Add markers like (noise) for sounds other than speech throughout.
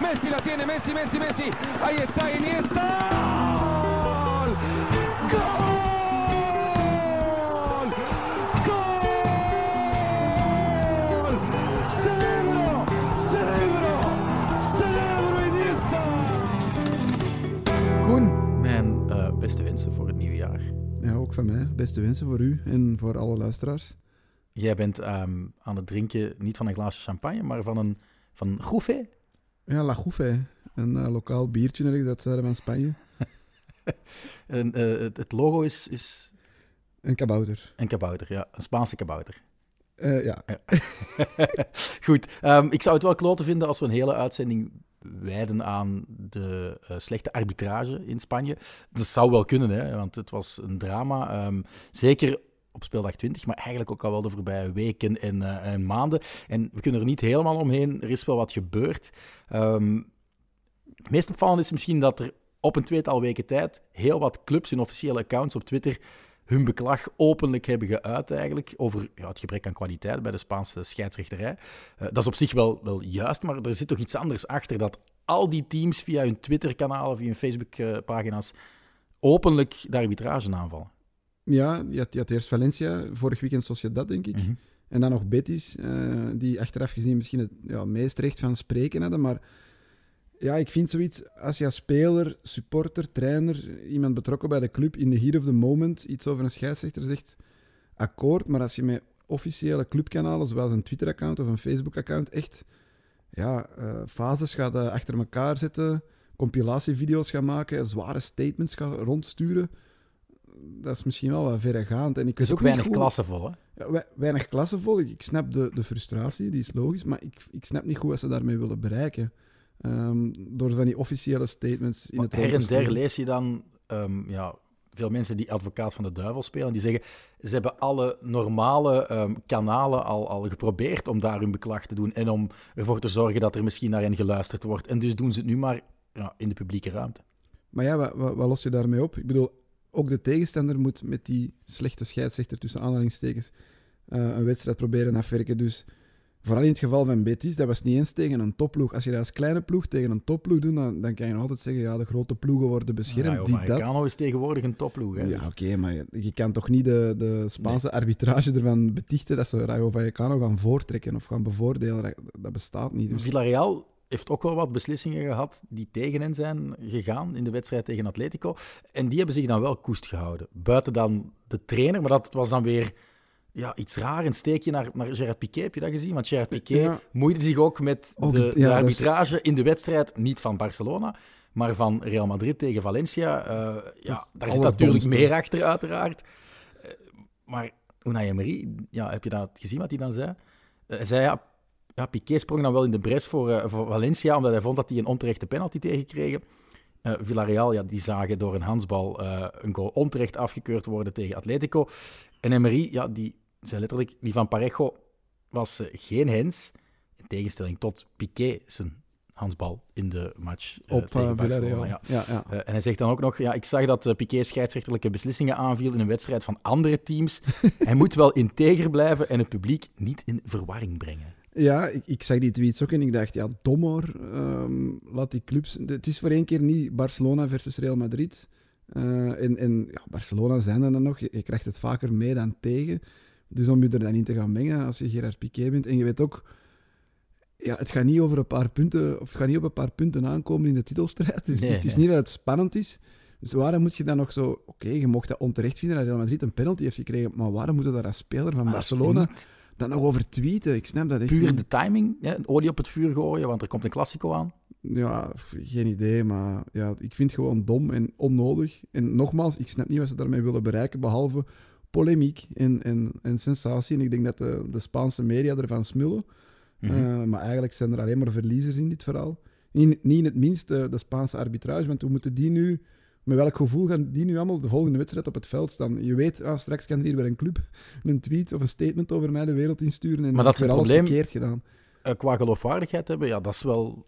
Messi la tiene, Messi, Messi, Messi. Ahí está Iniesta. ¡Gol! ¡Gol! ¡Cerebro! ¡Cerebro! ¡Cerebro Iniesta! Koen, mijn eh, beste wensen voor het nieuwe jaar. Ja, ook van mij. Beste wensen voor u en voor alle luisteraars. Jij bent ehm, aan het drinken niet van een glaasje champagne, maar van een van. Ja, La Gouffé. Een eh, lokaal biertje ergens uit zuiden van Spanje. (laughs) En, eh, het, het logo is, is Een kabouter. een kabouter, ja. Een Spaanse kabouter. Eh, ja. (laughs) Goed, ehm, ik zou het wel kloten vinden als we een hele uitzending wijden aan de slechte arbitrage in Spanje. Dat zou wel kunnen, hè, want het was een drama. ehm, zeker op speeldag 20, maar eigenlijk ook al wel de voorbije weken en, eh, en maanden. En we kunnen er niet helemaal omheen. Er is wel wat gebeurd. Ehm, het meest opvallende is misschien dat er op een tweetal weken tijd heel wat clubs in officiële accounts op Twitter hun beklag openlijk hebben geuit eigenlijk over ja, het gebrek aan kwaliteit bij de Spaanse scheidsrechterij. Eh, dat is op zich wel, wel juist, maar er zit toch iets anders achter dat al die teams via hun Twitter-kanalen, via hun Facebook-pagina's openlijk de arbitrage aanvallen. Ja, je had, je had eerst Valencia, vorig weekend Sociedad, denk ik. Mhm. En dan nog Betis, eh, die achteraf gezien misschien het ja, meest recht van spreken hadden. Maar ja, ik vind zoiets, als je als speler, supporter, trainer, iemand betrokken bij de club in the heat of the moment iets over een scheidsrechter zegt, akkoord. Maar als je met officiële clubkanalen, zoals een Twitter-account of een Facebook-account, echt ja, eh, fases gaat eh, achter elkaar zetten, compilatievideo's gaat maken, zware statements gaat rondsturen, dat is misschien wel wat verregaand. En ik is ook niet weinig klassevol, hè? ja, weinig klassevol. Ik, ik snap de, de frustratie, die is logisch, maar ik, ik snap niet goed wat ze daarmee willen bereiken. Ehm, door van die officiële statements in Maar het her en der lees je dan ehm, ja, veel mensen die advocaat van de duivel spelen, die zeggen ze hebben alle normale ehm, kanalen al, al geprobeerd om daar hun beklag te doen en om ervoor te zorgen dat er misschien naar hen geluisterd wordt. En dus doen ze het nu maar ja, in de publieke ruimte. Maar ja, wat, wat, wat los je daarmee op? Ik bedoel, ook de tegenstander moet met die slechte scheidsrechter tussen aanhalingstekens eh, een wedstrijd proberen afwerken. Dus vooral in het geval van Betis, dat was niet eens tegen een topploeg. Als je dat als kleine ploeg tegen een topploeg doet, dan, dan kan je nog altijd zeggen, ja, de grote ploegen worden beschermd, die dat. Vallecano is tegenwoordig een topploeg. Hè? Ja, oké, maar je, je kan toch niet de, de Spaanse arbitrage ervan betichten dat ze Rayo Vallecano gaan voortrekken of gaan bevoordelen. Dat, dat bestaat niet. Dus, Villarreal heeft ook wel wat beslissingen gehad die tegen hen zijn gegaan in de wedstrijd tegen Atletico. En die hebben zich dan wel koest gehouden. Buiten dan de trainer, maar dat was dan weer ja, iets raar. Een steekje naar, naar Gerard Piqué, heb je dat gezien? Want Gerard Piqué Ja. moeide zich ook met Ook de, is- arbitrage in de wedstrijd, niet van Barcelona, maar van Real Madrid tegen Valencia. Eh, ja, daar zit natuurlijk meer achter, uiteraard. Eh, maar Unai Emery, ja, heb je dat gezien wat hij dan zei? Eh, Hij zei, ja, ja, Piqué sprong dan wel in de bres voor, eh, voor Valencia, omdat hij vond dat hij een onterechte penalty tegenkregen. Eh Villarreal, ja, die zagen door een handsbal eh, een goal onterecht afgekeurd worden tegen Atletico. En Emery, ja, die zei letterlijk, die van Parejo was geen hens, in tegenstelling tot Piqué zijn handsbal in de match op tegen uh, Barcelona. Villarreal. Ja. Ja, ja. En hij zegt dan ook nog, ja, ik zag dat uh, Piqué scheidsrechterlijke beslissingen aanviel in een wedstrijd van andere teams. (laughs) hij moet wel integer blijven en het publiek niet in verwarring brengen. Ja, ik, ik zag die tweets ook en ik dacht, ja, dom hoor. Ehm, laat die clubs... Het is voor één keer niet Barcelona versus Real Madrid. Eh, en en ja, Barcelona zijn er dan nog. Je, je krijgt het vaker mee dan tegen. Dus om je er dan in te gaan mengen als je Gerard Piqué bent. En je weet ook... Ja, het gaat niet over een paar punten... Of het gaat niet op een paar punten aankomen in de titelstrijd. Dus Nee, het, is, niet dat het spannend is. Dus waarom moet je dan nog zo... Oké, je mocht dat onterecht vinden dat Real Madrid een penalty heeft gekregen. Maar waarom moet je daar als speler van Maar Barcelona niet dan nog over tweeten? Ik snap dat echt puur niet. de timing, ja, olie op het vuur gooien, want er komt een Classico aan. Ja, geen idee, maar ja, ik vind het gewoon dom en onnodig. En nogmaals, ik snap niet wat ze daarmee willen bereiken, behalve polemiek en, en, en sensatie. En ik denk dat de, de Spaanse media ervan smullen. Mhm. Eh, maar eigenlijk zijn er alleen maar verliezers in dit verhaal. Niet, niet in het minst de, de Spaanse arbitrage, want we moeten die nu... Met welk gevoel gaan die nu allemaal de volgende wedstrijd op het veld staan? Je weet, ah, straks kan er hier weer een club een tweet of een statement over mij de wereld insturen en Maar dat is alles probleem. verkeerd gedaan. Eh, qua geloofwaardigheid hebben, ja, dat is wel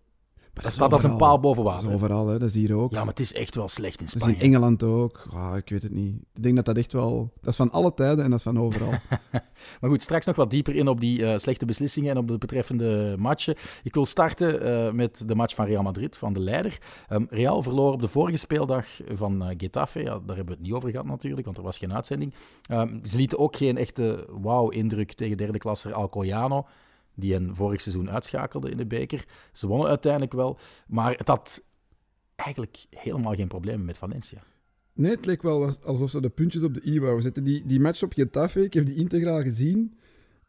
Maar Dat staat als een paal boven Dat is water. overal, hè. dat is hier ook. Ja, maar het is echt wel slecht in dat is Spanje. in Engeland ook. Ah, ik weet het niet. Ik denk dat dat echt wel... Dat is van alle tijden en dat is van overal. (laughs) Maar goed, straks nog wat dieper in op die eh, slechte beslissingen en op de betreffende matchen. Ik wil starten eh, met de match van Real Madrid, van de leider. Ehm, Real verloor op de vorige speeldag van eh, Getafe. Ja, daar hebben we het niet over gehad natuurlijk, want er was geen uitzending. Ehm, ze lieten ook geen echte wauw-indruk tegen derde klasser Alcoyano, die hen vorig seizoen uitschakelde in de beker. Ze wonnen uiteindelijk wel, maar het had eigenlijk helemaal geen problemen met Valencia. Nee, het leek wel als- alsof ze de puntjes op de i wouden zetten. Die, die match op Getafe, ik heb die integraal gezien.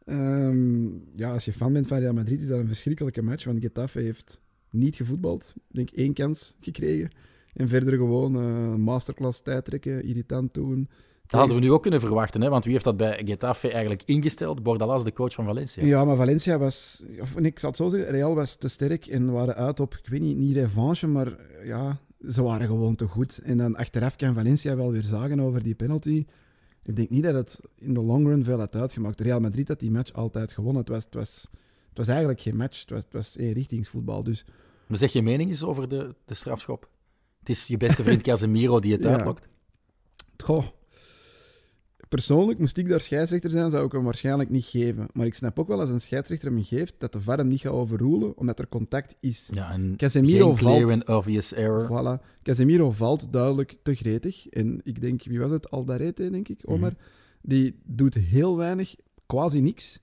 Ehm, ja, als je fan bent van Real Madrid, is dat een verschrikkelijke match. Want Getafe heeft niet gevoetbald. Ik denk één kans gekregen. En verder gewoon eh, masterclass tijdrekken, irritant doen. Dat hadden we nu ook kunnen verwachten, hè? want wie heeft dat bij Getafe eigenlijk ingesteld? Bordalas, de coach van Valencia. Ja, maar Valencia was, of nee, ik zal het zo zeggen, Real was te sterk en waren uit op, ik weet niet, niet revanche, maar ja, ze waren gewoon te goed. En dan achteraf kan Valencia wel weer zagen over die penalty. Ik denk niet dat het in de long run veel had uitgemaakt. Real Madrid had die match altijd gewonnen. Het was, het was, het was eigenlijk geen match, het was, het was eenrichtingsvoetbal. Dus Maar zeg je mening eens over de, de strafschop? Het is je beste vriend (laughs) Casemiro die het Ja. uitlokt. Goh. Persoonlijk, moest ik daar scheidsrechter zijn, zou ik hem waarschijnlijk niet geven. Maar ik snap ook wel als een scheidsrechter hem geeft, dat de VAR hem niet gaat overrulen, omdat er contact is. Ja, en Casemiro valt. and obvious error. Voilà. Casemiro valt duidelijk te gretig. En ik denk, wie was het? Aldarete, denk ik, Omar. Die doet heel weinig, quasi niks.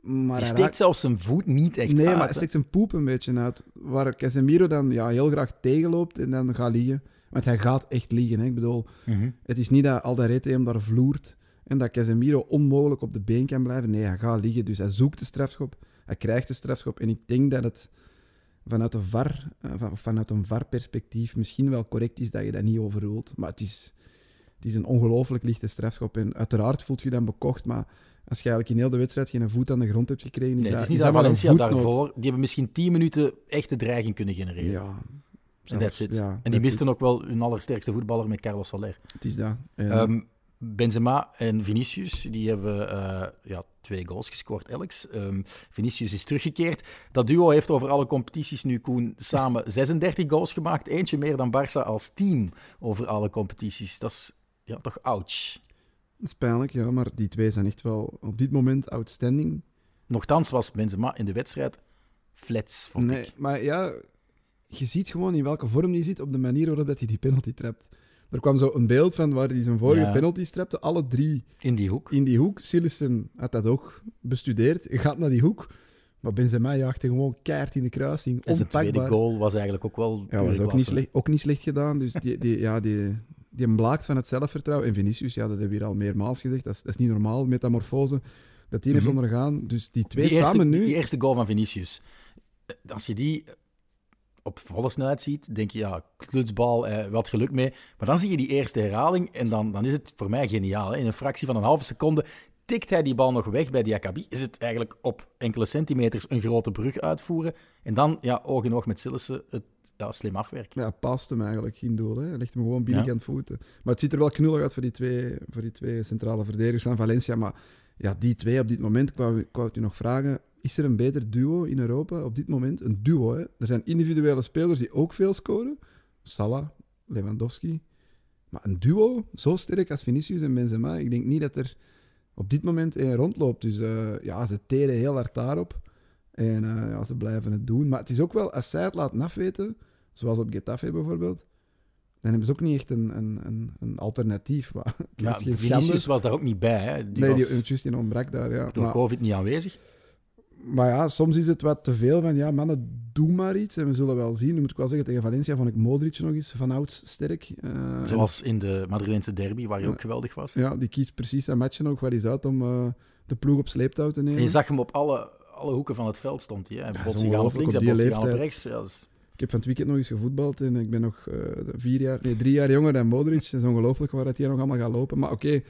Maar Die hij steekt raakt- zelfs zijn voet niet echt Nee, uit. maar hij steekt zijn poep een beetje uit. Waar Casemiro dan ja, heel graag tegenloopt en dan gaat liggen. Want hij gaat echt liggen. Hè. Ik bedoel, Mhm. het is niet dat Aldarete hem daar vloert en dat Casemiro onmogelijk op de been kan blijven. Nee, hij gaat liggen. Dus hij zoekt de strafschop. Hij krijgt de strafschop. En ik denk dat het vanuit, de VAR, eh, van- vanuit een VAR-perspectief misschien wel correct is dat je dat niet overrult. Maar het is, het is een ongelooflijk lichte strafschop. En uiteraard voelt je dan bekocht, maar als je eigenlijk in heel de wedstrijd geen voet aan de grond hebt gekregen, is Nee, het is niet dat Valencia daarvoor... Die hebben misschien 10 minuten echte dreiging kunnen genereren. Ja. En. Ja, en die misten it. ook wel hun allersterkste voetballer met Carlos Soler. Het is dat. Ehm, Benzema en Vinicius, die hebben eh, ja, twee goals gescoord, Alex. Ehm, Vinicius is teruggekeerd. Dat duo heeft over alle competities nu, Koen, samen (laughs) 36 goals gemaakt. Eentje meer dan Barça als team over alle competities. Dat is ja, toch ouch. Dat is pijnlijk, ja, maar die twee zijn echt wel op dit moment outstanding. Nochtans was Benzema in de wedstrijd flats, vond Nee, ik. maar ja, je ziet gewoon in welke vorm die zit op de manier waarop dat hij die penalty trapt. Er kwam zo een beeld van waar hij zijn vorige Ja. penalty trapte, alle drie In die hoek. in die hoek. Sillissen had dat ook bestudeerd, gaat naar die hoek. Maar Benzema jaagde gewoon keihard in de kruising, En zijn tweede goal was eigenlijk ook wel Ja, was ook niet, slecht, ook niet slecht gedaan. Dus die, die, ja, die, die blaakt van het zelfvertrouwen. En Vinicius, ja, dat hebben we hier al meermaals gezegd, dat is, dat is niet normaal, metamorfose, dat die heeft Mhm. ondergaan. Dus die twee die eerste, samen nu... Die eerste goal van Vinicius. Eh, Als je die op volle snelheid ziet, denk je, ja, klutsbal, eh, wat geluk mee. Maar dan zie je die eerste herhaling en dan, dan is het voor mij geniaal. Hè? In een fractie van een halve seconde tikt hij die bal nog weg bij Diakabi. Is het eigenlijk op enkele centimeters een grote brug uitvoeren. En dan, ja, oog in oog met Sillissen, het ja, slim afwerken. Ja, past hem eigenlijk in doel. Hè. Hij legt hem gewoon binnenkant voeten. Maar het ziet er wel knullig uit voor die twee, voor die twee centrale verdedigers van Valencia. Maar ja, die twee op dit moment, ik wou, ik wou het u nog vragen, is er een beter duo in Europa op dit moment? Een duo, hè? Er zijn individuele spelers die ook veel scoren. Salah, Lewandowski. Maar een duo, zo sterk als Vinicius en Benzema, ik denk niet dat er op dit moment één rondloopt. Dus eh, ja, ze teren heel hard daarop. En eh, ja, ze blijven het doen. Maar het is ook wel, als zij het laten afweten, zoals op Getafe bijvoorbeeld, dan hebben ze ook niet echt een, een, een, een alternatief. (laughs) Het Ja, Vinicius was daar ook niet bij. Hè? Die nee, was die, Justin ontbrak daar, ja. door Maar, COVID niet aanwezig. Maar ja, soms is het wat te veel van, ja, mannen, doe maar iets. En we zullen wel zien. Nu moet ik wel zeggen, tegen Valencia vond ik Modric nog eens van ouds sterk. Eh, Zoals in de Madrileense derby, waar hij ook geweldig was. Ja, die kiest precies zijn matchen ook waar hij is uit om eh, de ploeg op sleeptouw te nemen. En je zag hem op alle, alle hoeken van het veld stond hij. Hij Ja, botst dat is zich aan op links, hij op rechts. Ja, dat is- Ik heb van het weekend nog eens gevoetbald en ik ben nog eh, vier jaar, nee, drie jaar jonger dan Modric. Het is ongelooflijk waar hier nog allemaal gaat lopen. Maar oké,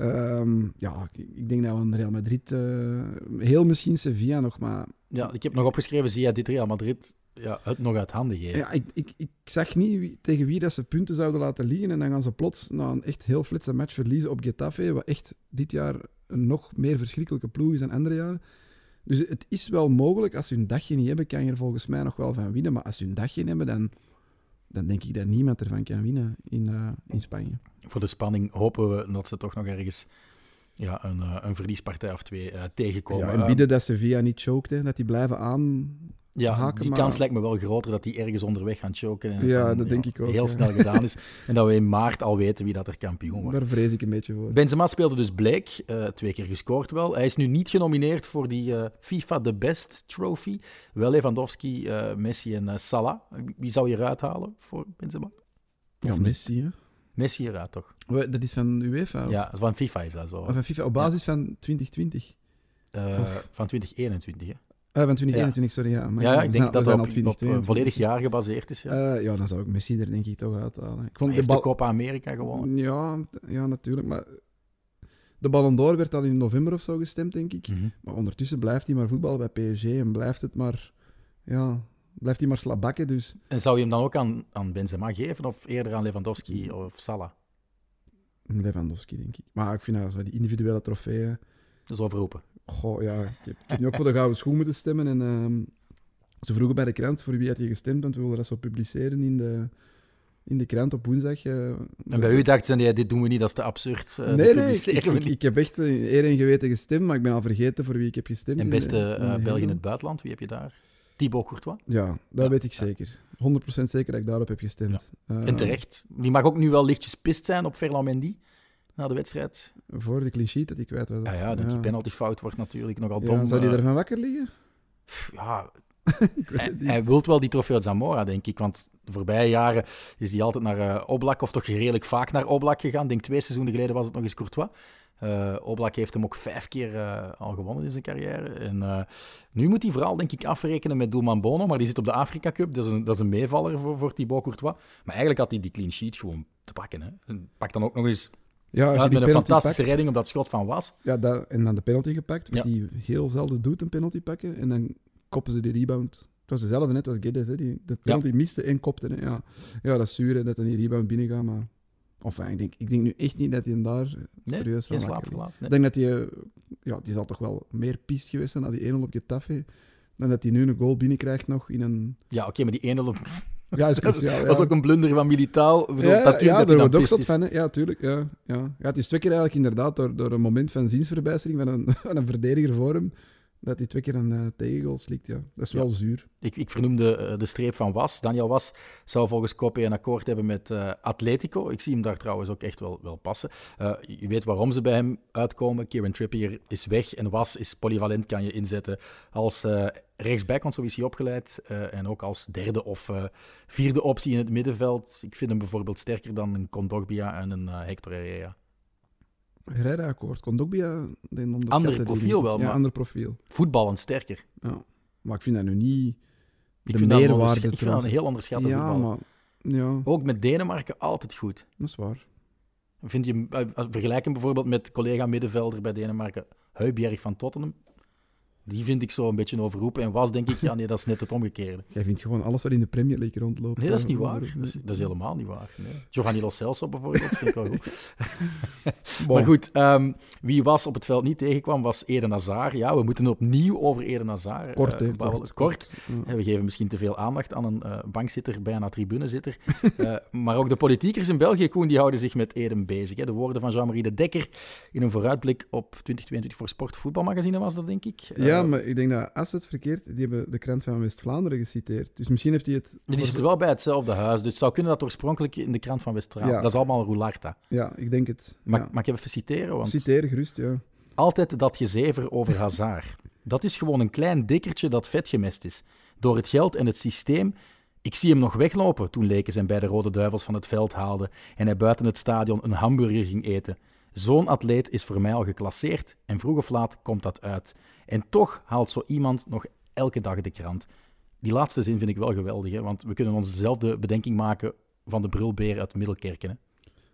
ehm, ja, ik, ik denk dat we een Real Madrid, eh, heel misschien Sevilla nog, maar Ja, ik heb nog opgeschreven, zie je dit Real Madrid ja, het nog uit handen geven. ja, ik, ik, ik zag niet wie- tegen wie dat ze punten zouden laten liggen. En dan gaan ze plots na een echt heel flitse match verliezen op Getafe, wat echt dit jaar een nog meer verschrikkelijke ploeg is dan andere jaren. Dus het is wel mogelijk, als ze hun dagje niet hebben, kan je er volgens mij nog wel van winnen. Maar als ze hun dagje hebben, dan, dan denk ik dat niemand ervan kan winnen in, uh, in Spanje. Voor de spanning hopen we dat ze toch nog ergens ja, een, uh, een verliespartij of twee uh, tegenkomen. Ja, en bieden dat Sevilla niet choked, hè, dat die blijven aan ja, haken, die maar- kans lijkt me wel groter dat die ergens onderweg gaan choken. En Ja, dan, dat denk ik ook, Heel ja. snel gedaan is. (laughs) En dat we in maart al weten wie dat er kampioen wordt. Daar vrees ik een beetje voor. Benzema speelde dus bleek, eh, twee keer gescoord wel. Hij is nu niet genomineerd voor die eh, FIFA The Best Trophy. Wel Lewandowski, eh, Messi en eh, Salah. Wie zou je eruit halen voor Benzema? Ja, Of niet? Messi, hè. Messi eruit toch? Dat is van UEFA? of- Ja, van FIFA is dat zo. Of van FIFA, op basis van 2020? Eh, van 2021, hè? Eh, van 2021, sorry. Ja, maar Ja, ja, ik denk dat dat op, op een 2022. volledig jaar gebaseerd is. Ja. Eh, ja, dan zou ik Messi er denk ik toch uithalen. Ik vond de de Copa America gewonnen. Ja, t- ja, natuurlijk. Maar de Ballon d'Or werd al in november of zo gestemd, denk ik. Mhm. Maar ondertussen blijft hij maar voetballen bij PSG en blijft het maar... Ja, blijft hij maar slabakken. Dus En zou je hem dan ook aan, aan Benzema geven of eerder aan Lewandowski of Salah? Lewandowski, denk ik. Maar ik vind dat zo die individuele trofeeën... Dat is overroepen. Goh, ja. Ik heb, ik heb nu ook voor de Gouden Schoen moeten stemmen. En ehm, ze vroegen bij de krant voor wie had je gestemd, want we willen dat zo publiceren in de, in de krant op woensdag. eh. En bij u dachten ze, nee, dit doen we niet, dat is te absurd. eh, nee, nee, ik, ik, heb echt in eer en geweten gestemd, maar ik ben al vergeten voor wie ik heb gestemd. En beste eh België in het buitenland, wie heb je daar? Thibaut Courtois. Ja, dat Ja, weet ik zeker. 100% zeker dat ik daarop heb gestemd. Eh, En terecht. Die mag ook nu wel lichtjes pist zijn op Ferland Mendy na de wedstrijd. Voor de clean sheet dat ik kwijt was. Ja, ja, dat die penaltyfout wordt natuurlijk nogal dom. zou die eh, ervan wakker liggen? ja, (laughs) hij, hij wil wel die trofee uit Zamora, denk ik. Want de voorbije jaren is hij altijd naar eh, Oblak, of toch redelijk vaak naar Oblak gegaan. Ik denk twee seizoenen geleden was het nog eens Courtois. Eh Oblak heeft hem ook vijf keer eh, al gewonnen in zijn carrière. En eh, nu moet hij vooral, denk ik, afrekenen met Doelman Bono. Maar die zit op de Afrika Cup. Dat is een, dat is een meevaller voor, voor Thibaut Courtois. Maar eigenlijk had hij die clean sheet gewoon te pakken. Hè. En Pak dan ook nog eens Ja, als je uit die met een fantastische pakt, redding op dat schot van Was. ja, dat, en dan de penalty gepakt, wat Ja. hij heel zelden doet, een penalty pakken. En dan koppen ze die rebound. Het was dezelfde, het was Guedes, hè, die de penalty miste en kopte. Hè. Ja. ja, dat is zuur hè, dat dan die rebound binnengaat, maar... Enfin, ik denk, ik denk nu echt niet dat hij daar eh, Nee, serieus van geen wakker verlaten. Ik denk dat hij... eh, Ja, die zal toch wel meer pist geweest zijn na die 1-0 op Getafe. Dan dat hij nu een goal binnenkrijgt nog in een... Ja, oké, maar die 1-0 op- (laughs) Ja, is (laughs) dat cruciaal. was ja. ook een blunder van Militao. Ik bedoel, ja, natuurlijk ja, dat daar wordt ook is. van. Hè. Ja, tuurlijk. Ja, ja. ja, het is twee keer eigenlijk inderdaad door, door een moment van ziensverbijstering van een, (laughs) van een verdediger voor hem, dat hij twee keer een eh, tegengoal slikt. Ja. Dat is Ja. wel zuur. Ik, ik vernoemde eh, de streep van Was. Daniel Was zou volgens Koppé een akkoord hebben met eh, Atletico. Ik zie hem daar trouwens ook echt wel, wel passen. Je weet waarom ze bij hem uitkomen. Kieran Trippier is weg en Was is polyvalent, kan je inzetten als rechtsback, want zo is hij opgeleid. en ook als derde of vierde optie in het middenveld. Ik vind hem bijvoorbeeld sterker dan een Kondogbia en een Hector Herrera. Herrera akkoord. Kondogbia, den onderschatten Ander profiel wel, Ja, maar- ander profiel. Voetballend sterker. Ja. Maar ik vind dat nu niet Ik de vind een meerwaarde. Ik vind dat een heel onderschatte Ja, voetballer. maar... Ja, Ook met Denemarken altijd goed. dat is waar. Vind je, eh, vergelijk hem bijvoorbeeld met collega middenvelder bij Denemarken, Huibjerg van Tottenham. Die vind ik zo een beetje overroepen. En was denk ik, ja nee, dat is net het omgekeerde. Jij vindt gewoon alles wat in de Premier League rondloopt. Nee, dat is eh, niet waar. Dat is, dat is helemaal niet waar. Nee. Giovanni Lo Celso bijvoorbeeld, vind ik wel goed. Bon. (laughs) Maar goed, ehm, wie was op het veld niet tegenkwam, was Eden Hazard. Ja, we moeten opnieuw over Eden Hazard eh, Kort, hè, kort, Kort. Ja. We geven misschien te veel aandacht aan een eh, bankzitter, bijna tribunezitter. Eh, maar ook de politiekers in België, Koen, die houden zich met Eden bezig. Hè. De woorden van Jean-Marie de Dekker in een vooruitblik op 2022 voor Sport Voetbalmagazine was dat, denk ik. Eh, Ja, maar ik denk dat als het verkeerd, die hebben de krant van West-Vlaanderen geciteerd. Dus misschien heeft hij het. Die voor- zitten wel bij hetzelfde huis, dus het zou kunnen dat oorspronkelijk in de krant van West-Vlaanderen... Ja. Dat is allemaal Roularta. Ja, ik denk het. Mag, ja. mag ik even citeren? Want Citeer gerust, ja. Altijd dat gezever over Hazard. Dat is gewoon een klein dikkertje dat vet gemest is. Door het geld en het systeem. Ik zie hem nog weglopen toen Lekens hem bij de Rode Duivels van het veld haalde en hij buiten het stadion een hamburger ging eten. Zo'n atleet is voor mij al geclasseerd en vroeg of laat komt dat uit. En toch haalt zo iemand nog elke dag de krant. Die laatste zin vind ik wel geweldig, want we kunnen ons dezelfde bedenking maken van de brulbeer uit Middelkerken.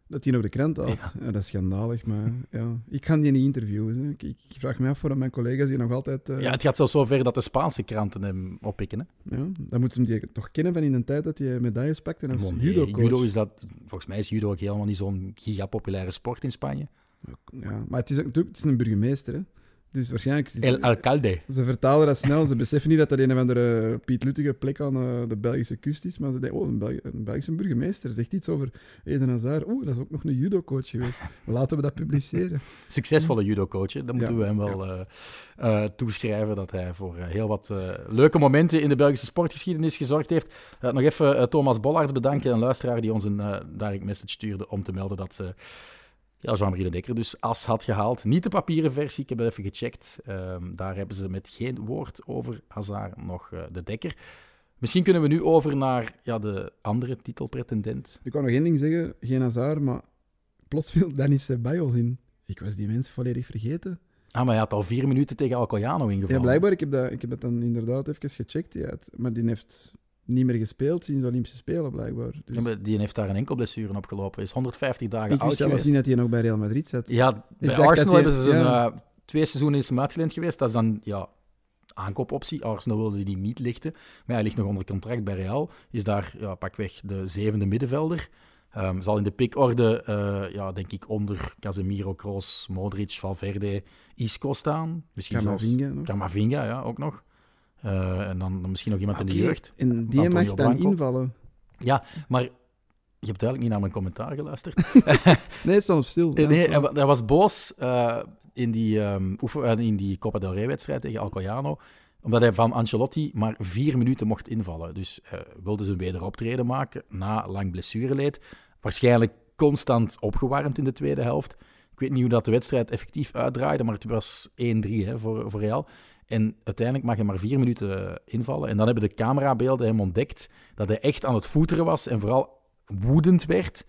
Dat hij nog de krant had. Ja. dat is schandalig, maar ja. Ik kan die niet interviewen. Hè. Ik, ik vraag me af voor mijn collega's die nog altijd... eh, Ja, het gaat zelfs zo ver dat de Spaanse kranten hem oppikken. Hè? ja, dan moeten ze hem die toch kennen van in de tijd dat hij medailles pakte als nee, judo-coach. judo is dat, volgens mij is judo ook helemaal niet zo'n gigapopulaire sport in Spanje. Ja, maar het is ook, natuurlijk- het is een burgemeester, hè. Dus waarschijnlijk... El Alcalde. Ze vertalen dat snel. Ze beseffen niet dat dat een of andere Piet Luttige plek aan eh, de Belgische kust is. Maar ze denken, oh, een, Belg een Belgische burgemeester zegt iets over Eden Hazard. Oeh, dat is ook nog een judo-coach geweest. Laten we dat publiceren. (laughs) Succesvolle judo-coach. moeten Ja, we hem wel eh, eh, toeschrijven. Dat hij voor eh, heel wat eh, leuke momenten in de Belgische sportgeschiedenis gezorgd heeft. Eh, nog even eh, Thomas Bollaerts bedanken, een luisteraar die ons een eh, direct message stuurde om te melden dat ze ja, Jean-Marie de Dekker dus as had gehaald. Niet de papieren versie, ik heb het even gecheckt. Ehm, daar hebben ze met geen woord over Hazard nog eh, de Dekker. Misschien kunnen we nu over naar ja, de andere titelpretendent. Ik kan nog één ding zeggen. Geen Hazard, maar plots viel Danny Ceballos in. Ik was die mens volledig vergeten. Ah, maar hij had al vier minuten tegen Alcoyano ingevallen. Ja, blijkbaar. Ik heb dat, ik heb dat dan inderdaad even gecheckt. Ja, maar die heeft niet meer gespeeld sinds de Olympische Spelen, blijkbaar. Dus Ja, maar die heeft daar een enkel blessure op gelopen. Hij is 150 dagen ik oud wist zelfs geweest. niet dat hij nog bij Real Madrid zat. Ja, bij Arsenal hebben ze zijn ja. eh, twee seizoenen is hem uitgeleend geweest. Dat is dan ja, aankoopoptie. Arsenal wilde die niet lichten. Maar hij ligt nog onder contract bij Real. Is daar ja, pakweg de zevende middenvelder. Ehm, zal in de pickorde, eh ja, denk ik, onder Casemiro, Kroos, Modric, Valverde, Isco staan. Misschien zelfs Camavinga. Camavinga, ja, ook nog. Eh, en dan misschien nog iemand in de jeugd. En die mag dan Blanco. invallen. Ja, maar je hebt eigenlijk niet naar mijn commentaar geluisterd. (laughs) Nee, het staat op stil. Ja, nee, hij, was boos eh, in, die, oefen- eh, in die Copa del Rey-wedstrijd tegen Alcoyano, omdat hij van Ancelotti maar vier minuten mocht invallen. Dus hij wilde zijn wederoptreden maken na lang blessureleed. Waarschijnlijk constant opgewarmd in de tweede helft. Ik weet niet hoe dat de wedstrijd effectief uitdraaide, maar het was 1-3 hè, voor, voor Real. En uiteindelijk mag hij maar vier minuten eh, invallen. En dan hebben de camerabeelden hem ontdekt dat hij echt aan het voeteren was en vooral woedend werd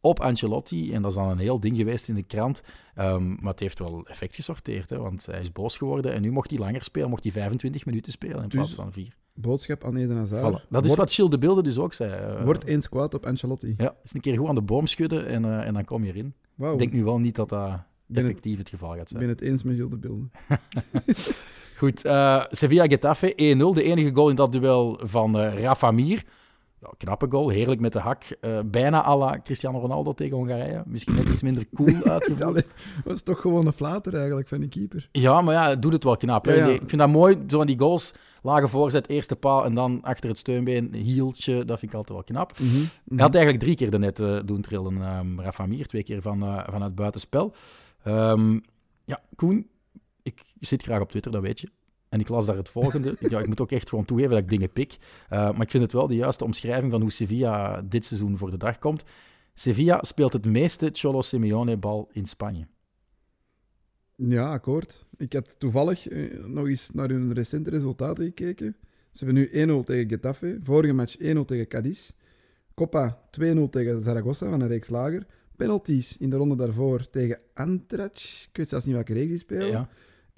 op Ancelotti. En dat is dan een heel ding geweest in de krant. Ehm, maar het heeft wel effect gesorteerd, hè, want hij is boos geworden. En nu mocht hij langer spelen, mocht hij 25 minuten spelen in Dus- plaats van vier. Boodschap aan Eden Hazard. Voilà. Dat is Word- wat Gilles de Beelde dus ook zei. eh, Wordt eens kwaad op Ancelotti. Ja, eens een keer goed aan de boom schudden en, eh, en dan kom je erin. Ik denk nu wel niet dat dat het- effectief het geval gaat ik zijn. ben het eens met Gilles de Beelden. (laughs) Goed, eh, Sevilla-Getafe 1-0. De enige goal in dat duel van eh Rafa Mir. Ja, knappe goal, heerlijk met de hak. Eh, bijna à la Cristiano Ronaldo tegen Hongarije. Misschien net iets minder cool (laughs) uitgevoerd. Dat was toch gewoon een flater eigenlijk van die keeper. Ja, maar ja, het doet het wel knap. hè. Ja, ja. Ik vind dat mooi, zo van die goals. Lage voorzet, eerste paal en dan achter het steunbeen, hieltje. Dat vind ik altijd wel knap. Mhm, mhm. Hij had eigenlijk drie keer de net eh, doen trillen, ehm Rafa Mir. Twee keer van, van het buitenspel. Ehm, ja, Koen, zit graag op Twitter, dat weet je. En ik las daar het volgende. ja, ik moet ook echt gewoon toegeven dat ik dingen pik. Eh, maar ik vind het wel de juiste omschrijving van hoe Sevilla dit seizoen voor de dag komt. Sevilla speelt het meeste Cholo Simeone-bal in Spanje. Ja, akkoord. Ik had toevallig eh, nog eens naar hun recente resultaten gekeken. Ze hebben nu 1-0 tegen Getafe. Vorige match 1-0 tegen Cadiz. Copa 2-0 tegen Zaragoza van een reeks lager. Penalties in de ronde daarvoor tegen Antrac. Ik weet zelfs niet welke reeks die spelen. Ja.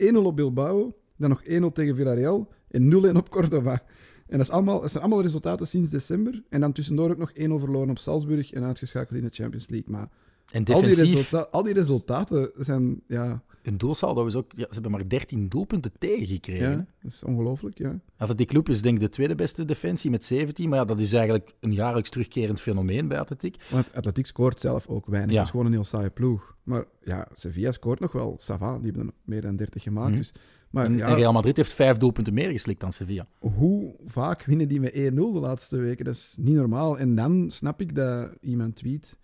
1-0 op Bilbao. Dan nog 1-0 tegen Villarreal. En 0-1 op Córdoba. En dat, is allemaal, zijn allemaal resultaten sinds december. En dan tussendoor ook nog 1-0 verloren op Salzburg en uitgeschakeld in de Champions League. Maar En al die, defensief, resulta- al die resultaten zijn... Ja, hun doelsaldo is ook... Ja, ze hebben maar 13 doelpunten tegengekregen. ja dat is ongelooflijk. Ja. Atletiek Club is denk ik de tweede beste defensie met 17. Maar ja, dat is eigenlijk een jaarlijks terugkerend fenomeen bij Atletiek. Want Atletiek scoort zelf ook weinig. Ja. Het is gewoon een heel saaie ploeg. Maar ja, Sevilla scoort nog wel. Sava, die hebben er meer dan 30 gemaakt. Mhm. Dus, maar En, ja, en Real Madrid heeft vijf doelpunten meer geslikt dan Sevilla. hoe vaak winnen die met 1-0 de laatste weken? Dat is niet normaal. En dan snap ik dat iemand tweet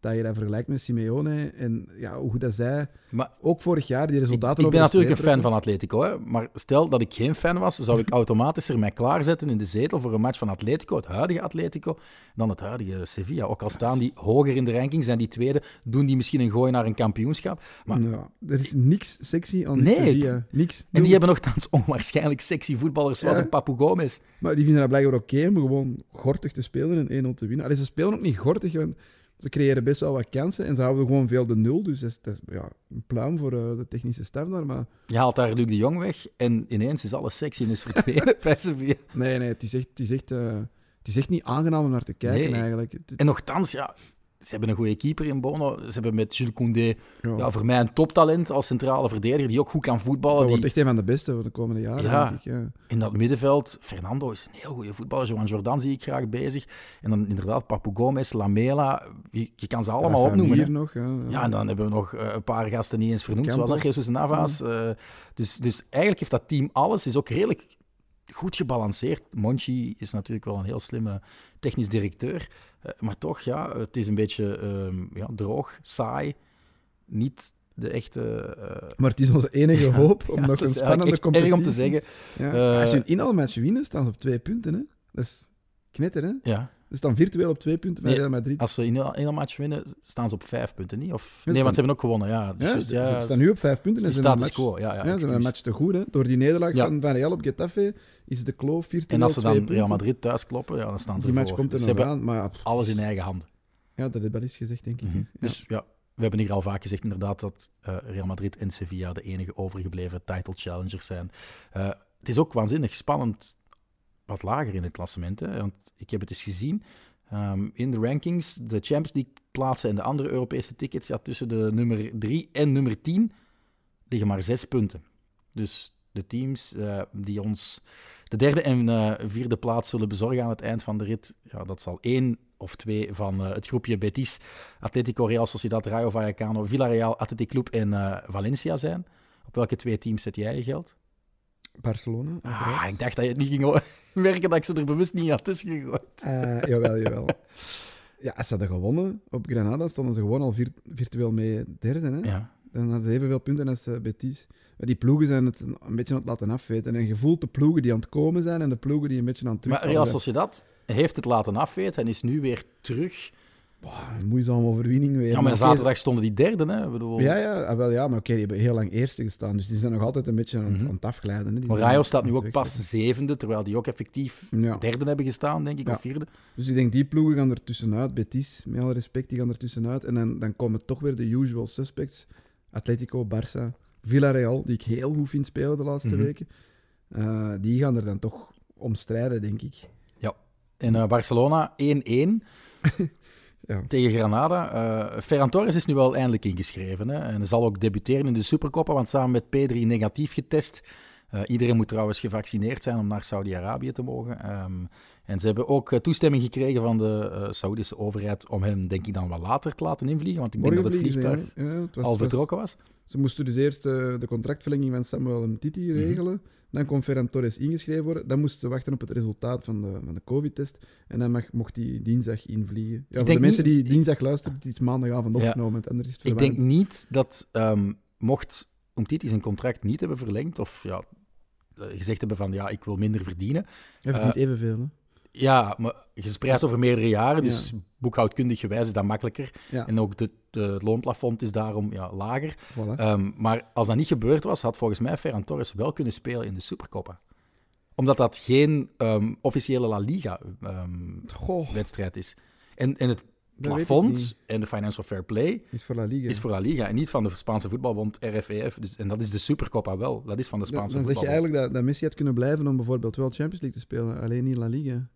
dat je dat vergelijkt met Simeone. En ja, hoe goed dat zij Maar ook vorig jaar die ik, resultaten ik ben over de natuurlijk een fan van Atletico. Hè? Maar stel dat ik geen fan was, zou ik (laughs) automatisch er mij klaarzetten in de zetel voor een match van Atletico, het huidige Atletico, dan het huidige Sevilla. Ook al staan die hoger in de ranking, zijn die tweede, doen die misschien een gooi naar een kampioenschap. Maar. Ja, er is niks sexy aan Nee, Sevilla. Niks. en die hebben nogthans (laughs) onwaarschijnlijk sexy voetballers zoals Ja. een Papu Gomez. Maar die vinden dat blijkbaar oké om gewoon gortig te spelen en 1-0 te winnen. Allee, ze spelen ook niet gortig, want ze creëren best wel wat kansen en ze houden gewoon veel de nul. Dus dat is, dat is ja, een pluim voor eh, de technische staf daar. Maar Je haalt daar Luc de Jong weg en ineens is alle sexiness verdwenen (laughs) bij Sevilla. nee, nee, het is echt, het is echt, eh, het is echt niet aangenaam om naar te kijken Nee. eigenlijk. Het- En nogthans, ja, ze hebben een goede keeper in Bono. Ze hebben met Jules Koundé, Ja. ja, voor mij een toptalent als centrale verdediger, die ook goed kan voetballen. dat Die, wordt echt een van de beste voor de komende jaren, Ja. denk ik. Ja. In dat middenveld, Fernando is een heel goede voetballer. Joan Jordan zie ik graag bezig. En dan inderdaad Papu Gomez, Lamela. Je, je kan ze allemaal opnoemen. Hè. nog, ja. Ja, en dan hebben we nog eh, een paar gasten niet eens vernoemd, zoals Campos. Jesus Navas. eh, dus, dus eigenlijk heeft dat team alles, is ook redelijk goed gebalanceerd. Monchi is natuurlijk wel een heel slimme technisch directeur. Eh, maar toch, ja, het is een beetje ehm, ja, droog, saai. Niet de echte... eh, Maar het is onze enige (laughs) ja, hoop om ja, nog een spannende competitie... erg om te zeggen. Ja. Eh, Als je een inhaalmatch winnen, staan ze op twee punten. Hè? Dat is knetter, hè? Ja, Ze staan virtueel op twee punten van Nee, Real Madrid. als ze in een, match winnen, staan ze op vijf punten, niet? Of, nee, want ze hebben ook gewonnen, ja. Dus, ja, ze, ja, ze staan nu op vijf punten. en ze hebben match, quo, ja. ja, ze hebben een match te goed. Hè? Door die nederlaag van, van Real op Getafe is de kloof virtueel En als ze dan punten. Real Madrid thuis kloppen, ja, dan staan ze Die match komt er Dus nog ze aan. Maar pff, alles in is- eigen handen. Ja, dat heeft wel eens gezegd, denk ik. Mhm. Dus ja, we hebben hier al vaak gezegd inderdaad dat eh, Real Madrid en Sevilla de enige overgebleven title challengers zijn. Eh, het is ook waanzinnig spannend wat lager in het klassement. Hè? Want ik heb het eens gezien. Ehm, in de rankings, de Champions League plaatsen en de andere Europese tickets, ja, tussen de nummer 3 en nummer 10 liggen maar zes punten. Dus de teams eh, die ons de derde en eh, vierde plaats zullen bezorgen aan het eind van de rit, ja, dat zal één of twee van eh, het groepje Betis, Atletico Real Sociedad, Rayo Vallecano, Villarreal, Athletic Club en Valencia zijn. Op welke twee teams zet jij je geld? Barcelona. Ah, ik dacht dat je het niet ging merken (laughs) dat ik ze er bewust niet had tussen gegooid. Eh, jawel, jawel. Ja, ze hadden gewonnen op Granada, stonden ze gewoon al vir- virtueel mee derde. Hè? Ja. Dan hadden ze evenveel punten als eh, Betis. Maar die ploegen zijn het een beetje aan het laten afweten. En je voelt de ploegen die aan het komen zijn en de ploegen die een beetje aan het Maar terugvallen Real zijn. Sociedad heeft het laten afweten en is nu weer terug. Boah, een moeizame overwinning weer. Ja, maar zaterdag stonden die derde. Hè? Bedoel, Ja, ja, ah, wel, ja, maar oké, die hebben heel lang eerste gestaan. Dus die zijn nog altijd een beetje aan, het- Mhm. aan het afglijden. Hè. Die Maar Rayo staat nu ook pas zevende, terwijl die ook effectief Ja. derde hebben gestaan, denk ik, Ja. of vierde. Dus ik denk, die ploegen gaan er tussenuit. Betis, met alle respect, die gaan er tussenuit. En dan, dan komen toch weer de usual suspects. Atletico, Barça, Villarreal, die ik heel goed vind spelen de laatste Mhm. weken. Eh, die gaan er dan toch om strijden, denk ik. En eh, Barcelona 1-1 (laughs) Ja. tegen Granada. Eh Ferran Torres is nu wel eindelijk ingeschreven. Hè? En zal ook debuteren in de Supercoppa, want samen met Pedri negatief getest. Eh, iedereen moet trouwens gevaccineerd zijn om naar Saudi-Arabië te mogen. Ehm, en ze hebben ook eh, toestemming gekregen van de eh Saoedische overheid om hem, denk ik, dan wat later te laten invliegen. Want ik denk Morgen dat het vliegtuig ja. Ja, het was- al vertrokken was. Ze moesten dus eerst de contractverlenging van Samuel Mtiti regelen. Dan kon Ferran Torres ingeschreven worden. Dan moesten ze wachten op het resultaat van de, van de COVID-test. En dan mag, mocht hij dinsdag invliegen. Ja, voor de mensen niet- die dinsdag luisteren, het is maandagavond Ja. opgenomen. want Anders is het Ik denk niet dat, ehm, mocht Umtiti zijn contract niet hebben verlengd, of ja, eh, gezegd hebben van ja, ik wil minder verdienen. Hij verdient eh, evenveel. Hè? Ja, maar gespreid over meerdere jaren, dus Ja. boekhoudkundig gewijs is dat makkelijker. Ja, En ook de, de, het loonplafond is daarom ja, lager. voilà. Ehm, maar als dat niet gebeurd was, had volgens mij Ferran Torres wel kunnen spelen in de Supercoppa. Omdat dat geen ehm, officiële La Liga-wedstrijd Goh, is. En, en het dat plafond en de financial fair play Is voor La Liga. is voor La Liga en niet van de Spaanse voetbalbond RFEF. Dus, en dat is de Supercoppa wel. Dat is van de Spaanse dan zeg je voetbalbond. eigenlijk dat, dat Messi had kunnen blijven om bijvoorbeeld wel Champions League te spelen. Alleen niet La Liga.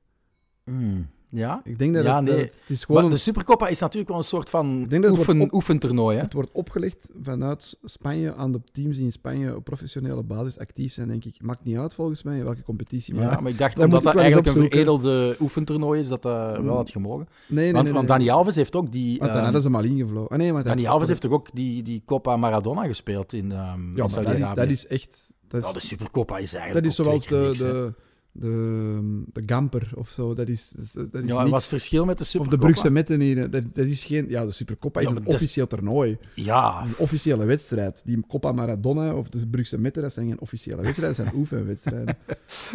Hmm, ja? Ik denk dat, Ja, het, nee. dat- het is gewoon Maar een- de Supercoppa is natuurlijk wel een soort van oefen, op- oefentoernooi. Hè? Het wordt opgelegd vanuit Spanje aan de teams die in Spanje op professionele basis actief zijn, denk ik. Maakt niet uit volgens mij welke competitie. Maar Ja, maar ik dacht dat omdat dat eigenlijk een opzoeken. veredelde oefentoernooi is, dat dat Mm. wel had gemogen. nee, nee, want, nee, want. Dani Alves heeft ook die... Want dan ehm, hadden ze hem al ingevlogen. Ah, nee, maar Dani Alves heeft toch ook die, die Copa Maradona gespeeld in, ehm Ja, maar dat is, Saudi-Arabië? dat is echt... Dat is, Ja, de Supercoppa is eigenlijk dat is zoals de. De, de, Gamper of zo. Dat is, dat is, Ja, niks. wat is het verschil met de Of Supercoppa? de Brugse Metten hier. Dat, dat is geen... Ja, de Supercoppa is een is- officieel toernooi. Ja, een officiële wedstrijd. Die Copa Maradona of de Brugse Metten, dat zijn geen officiële wedstrijden. Dat zijn (laughs) oefenwedstrijden.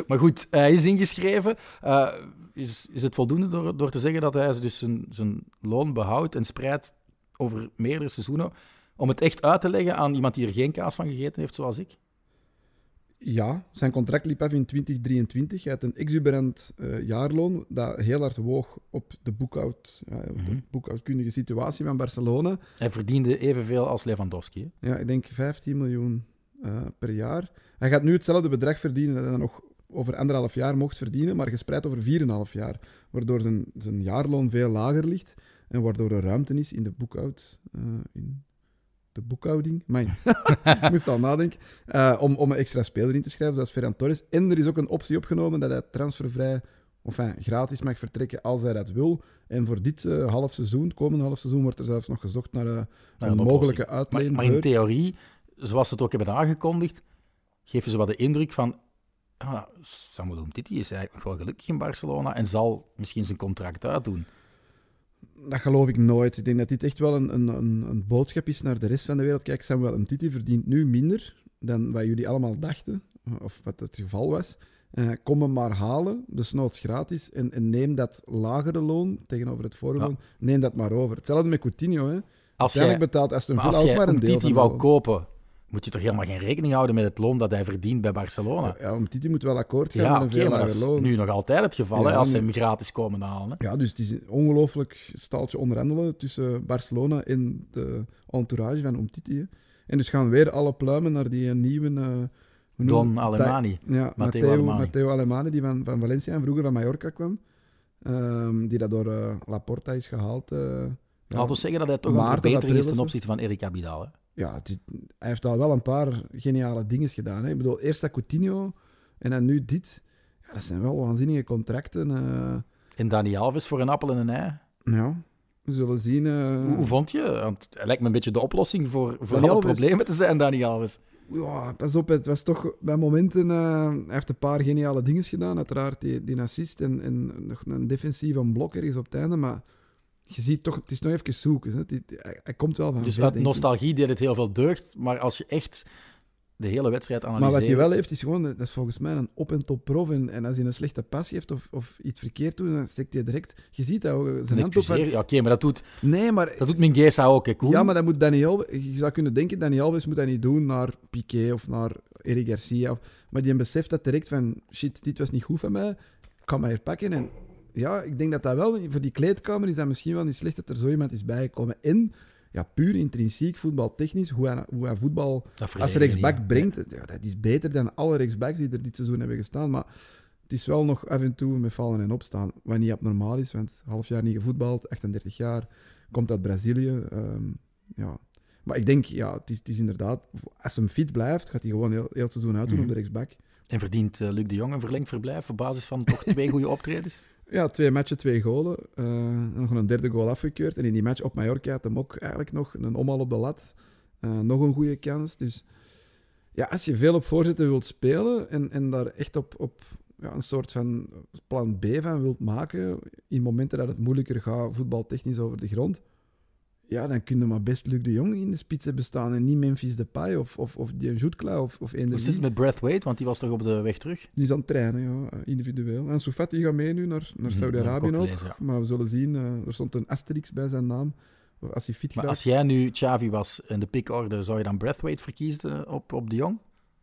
maar goed, hij is ingeschreven. Eh, is, is het voldoende door, door te zeggen dat hij dus zijn, zijn loon behoudt en spreidt over meerdere seizoenen, om het echt uit te leggen aan iemand die er geen kaas van gegeten heeft, zoals ik? Ja, zijn contract liep af in 2023. Hij had een exuberant eh, jaarloon dat heel hard woog op de, boekhoud, ja, op de Mhm. boekhoudkundige situatie van Barcelona. Hij verdiende evenveel als Lewandowski. Hè? Ja, ik denk 15 miljoen eh, per jaar. Hij gaat nu hetzelfde bedrag verdienen dat hij nog over anderhalf jaar mocht verdienen, maar gespreid over 4,5 jaar, waardoor zijn, zijn jaarloon veel lager ligt. En waardoor er ruimte is in de boekhoud... eh, in de boekhouding? Mijn. (laughs) ik moest al nadenken. eh, om, om een extra speler in te schrijven, zoals Ferran Torres. En er is ook een optie opgenomen dat hij transfervrij... Of enfin, gratis mag vertrekken als hij dat wil. En voor dit eh, half seizoen, komende half seizoen, wordt er zelfs nog gezocht naar, eh, Naar een een mogelijke Maar, maar in theorie, zoals ze het ook hebben aangekondigd, geven ze wat de indruk van... Ah, Samuel Umtiti is eigenlijk nog wel gelukkig in Barcelona en zal misschien zijn contract uitdoen. Dat geloof ik nooit. Ik denk dat dit echt wel een, een, een, een boodschap is naar de rest van de wereld. Kijk, Samuel Umtiti verdient nu minder dan wat jullie allemaal dachten, of wat het geval was. Eh, kom hem maar halen, desnoods gratis, en, en neem dat lagere loon tegenover het vorige Ja. loon, neem dat maar over. Hetzelfde met Coutinho. Hè. Als jij, Uiteindelijk betaalt Aston Villa als ook jij maar een deel Umtiti van wou kopen, moet je toch helemaal geen rekening houden met het loon dat hij verdient bij Barcelona? Ja, Umtiti moet wel akkoord gaan Ja, met een veel lager is loon. nu nog altijd het geval, Ja, hè, als ze hem gratis komen halen. Hè. Ja, dus het is een ongelooflijk staaltje onderhandelen tussen Barcelona en de entourage van Umtiti. hè. En dus gaan weer alle pluimen naar die nieuwe... eh, Don Alemani. Ja, Matteo, Alemani. Matteo Alemani, die van, van Valencia en vroeger van Mallorca kwam. Ehm, die dat door eh, Laporta is gehaald. eh, ja. Laten we zeggen dat hij toch een verbetering is ten opzichte van Erik Abidal. Hè. Ja, het is- hij heeft al wel een paar geniale dingen gedaan. Hè. Ik bedoel, eerst dat Coutinho en dan nu dit. Ja, dat zijn wel waanzinnige contracten. eh. En Dani Alves voor een appel en een ei. ja, we zullen zien. eh. Hoe, hoe vond je? Want hij lijkt me een beetje de oplossing voor, voor Dani alle Alves. problemen te zijn, Dani Alves. Ja, pas op, het was toch bij momenten... eh, hij heeft een paar geniale dingen gedaan. Uiteraard die, die assist en, en nog een defensieve blok ergens op het einde. Maar je ziet toch, het is nog even zoeken. Hè. Het hij, hij komt wel van Dus ver, uit denk ik. nostalgie deed het heel veel deugd. Maar als je echt de hele wedstrijd Maar analyseert... wat hij wel heeft, is gewoon... Dat is volgens mij een op-en-top prof. En, en als hij een slechte pas geeft of, of iets verkeerd doet, dan steekt hij direct... Je ziet dat, ook, zijn hand op... ja, Oké, maar dat doet, Nee, maar... dat doet Mingueza ook, hè, Koen? Ja, maar dat moet Dani Alves... Je zou kunnen denken, Dani Alves moet dat niet doen naar Piqué of naar Eric Garcia. Of, maar die beseft dat direct van... Shit, dit was niet goed van mij. Ik kan mij herpakken. En ja, ik denk dat dat wel... Voor die kleedkamer is dat misschien wel niet slecht dat er zo iemand is bijgekomen. En ja, puur intrinsiek, voetbaltechnisch, hoe hij, hoe hij voetbal als rechtsback niet. brengt, ja, dat is beter dan alle rechtsbacks die er dit seizoen hebben gestaan. Maar het is wel nog af en toe met vallen en opstaan. Wat niet abnormaal is, want half jaar niet gevoetbald, 38 jaar, komt uit Brazilië. ehm, ja. Maar ik denk, ja, het is, het is inderdaad, als hem fit blijft, gaat hij gewoon heel, heel het seizoen uitdoen Mhm. op de rechtsback. En verdient eh, Luc de Jong een verlengd verblijf op basis van toch twee goede (laughs) optredens? Ja, twee matchen, twee golen. eh, nog een derde goal afgekeurd. En in die match op Mallorca had hem ook eigenlijk nog een omhaal op de lat. Eh, nog een goede kans. Dus ja, als je veel op voorzetten wilt spelen en, en daar echt op, op ja, een soort van plan B van wilt maken, in momenten dat het moeilijker gaat, voetbaltechnisch over de grond, ja, dan kun je maar best Luc de Jong in de spits hebben staan en niet Memphis Depay of, of, of die Jutkla of, of Hoe zit het met Breathwaite? Want die was toch op de weg terug? Die is aan het trainen, ja, individueel. En Soufati gaat mee nu naar, naar Mhm, Saudi-Arabië ook. Maar we zullen zien, eh, er stond een asterix bij zijn naam. Als hij fit Maar gaat, als jij nu Xavi was in de pickorde, zou je dan Breathwaite verkiezen op, op de Jong?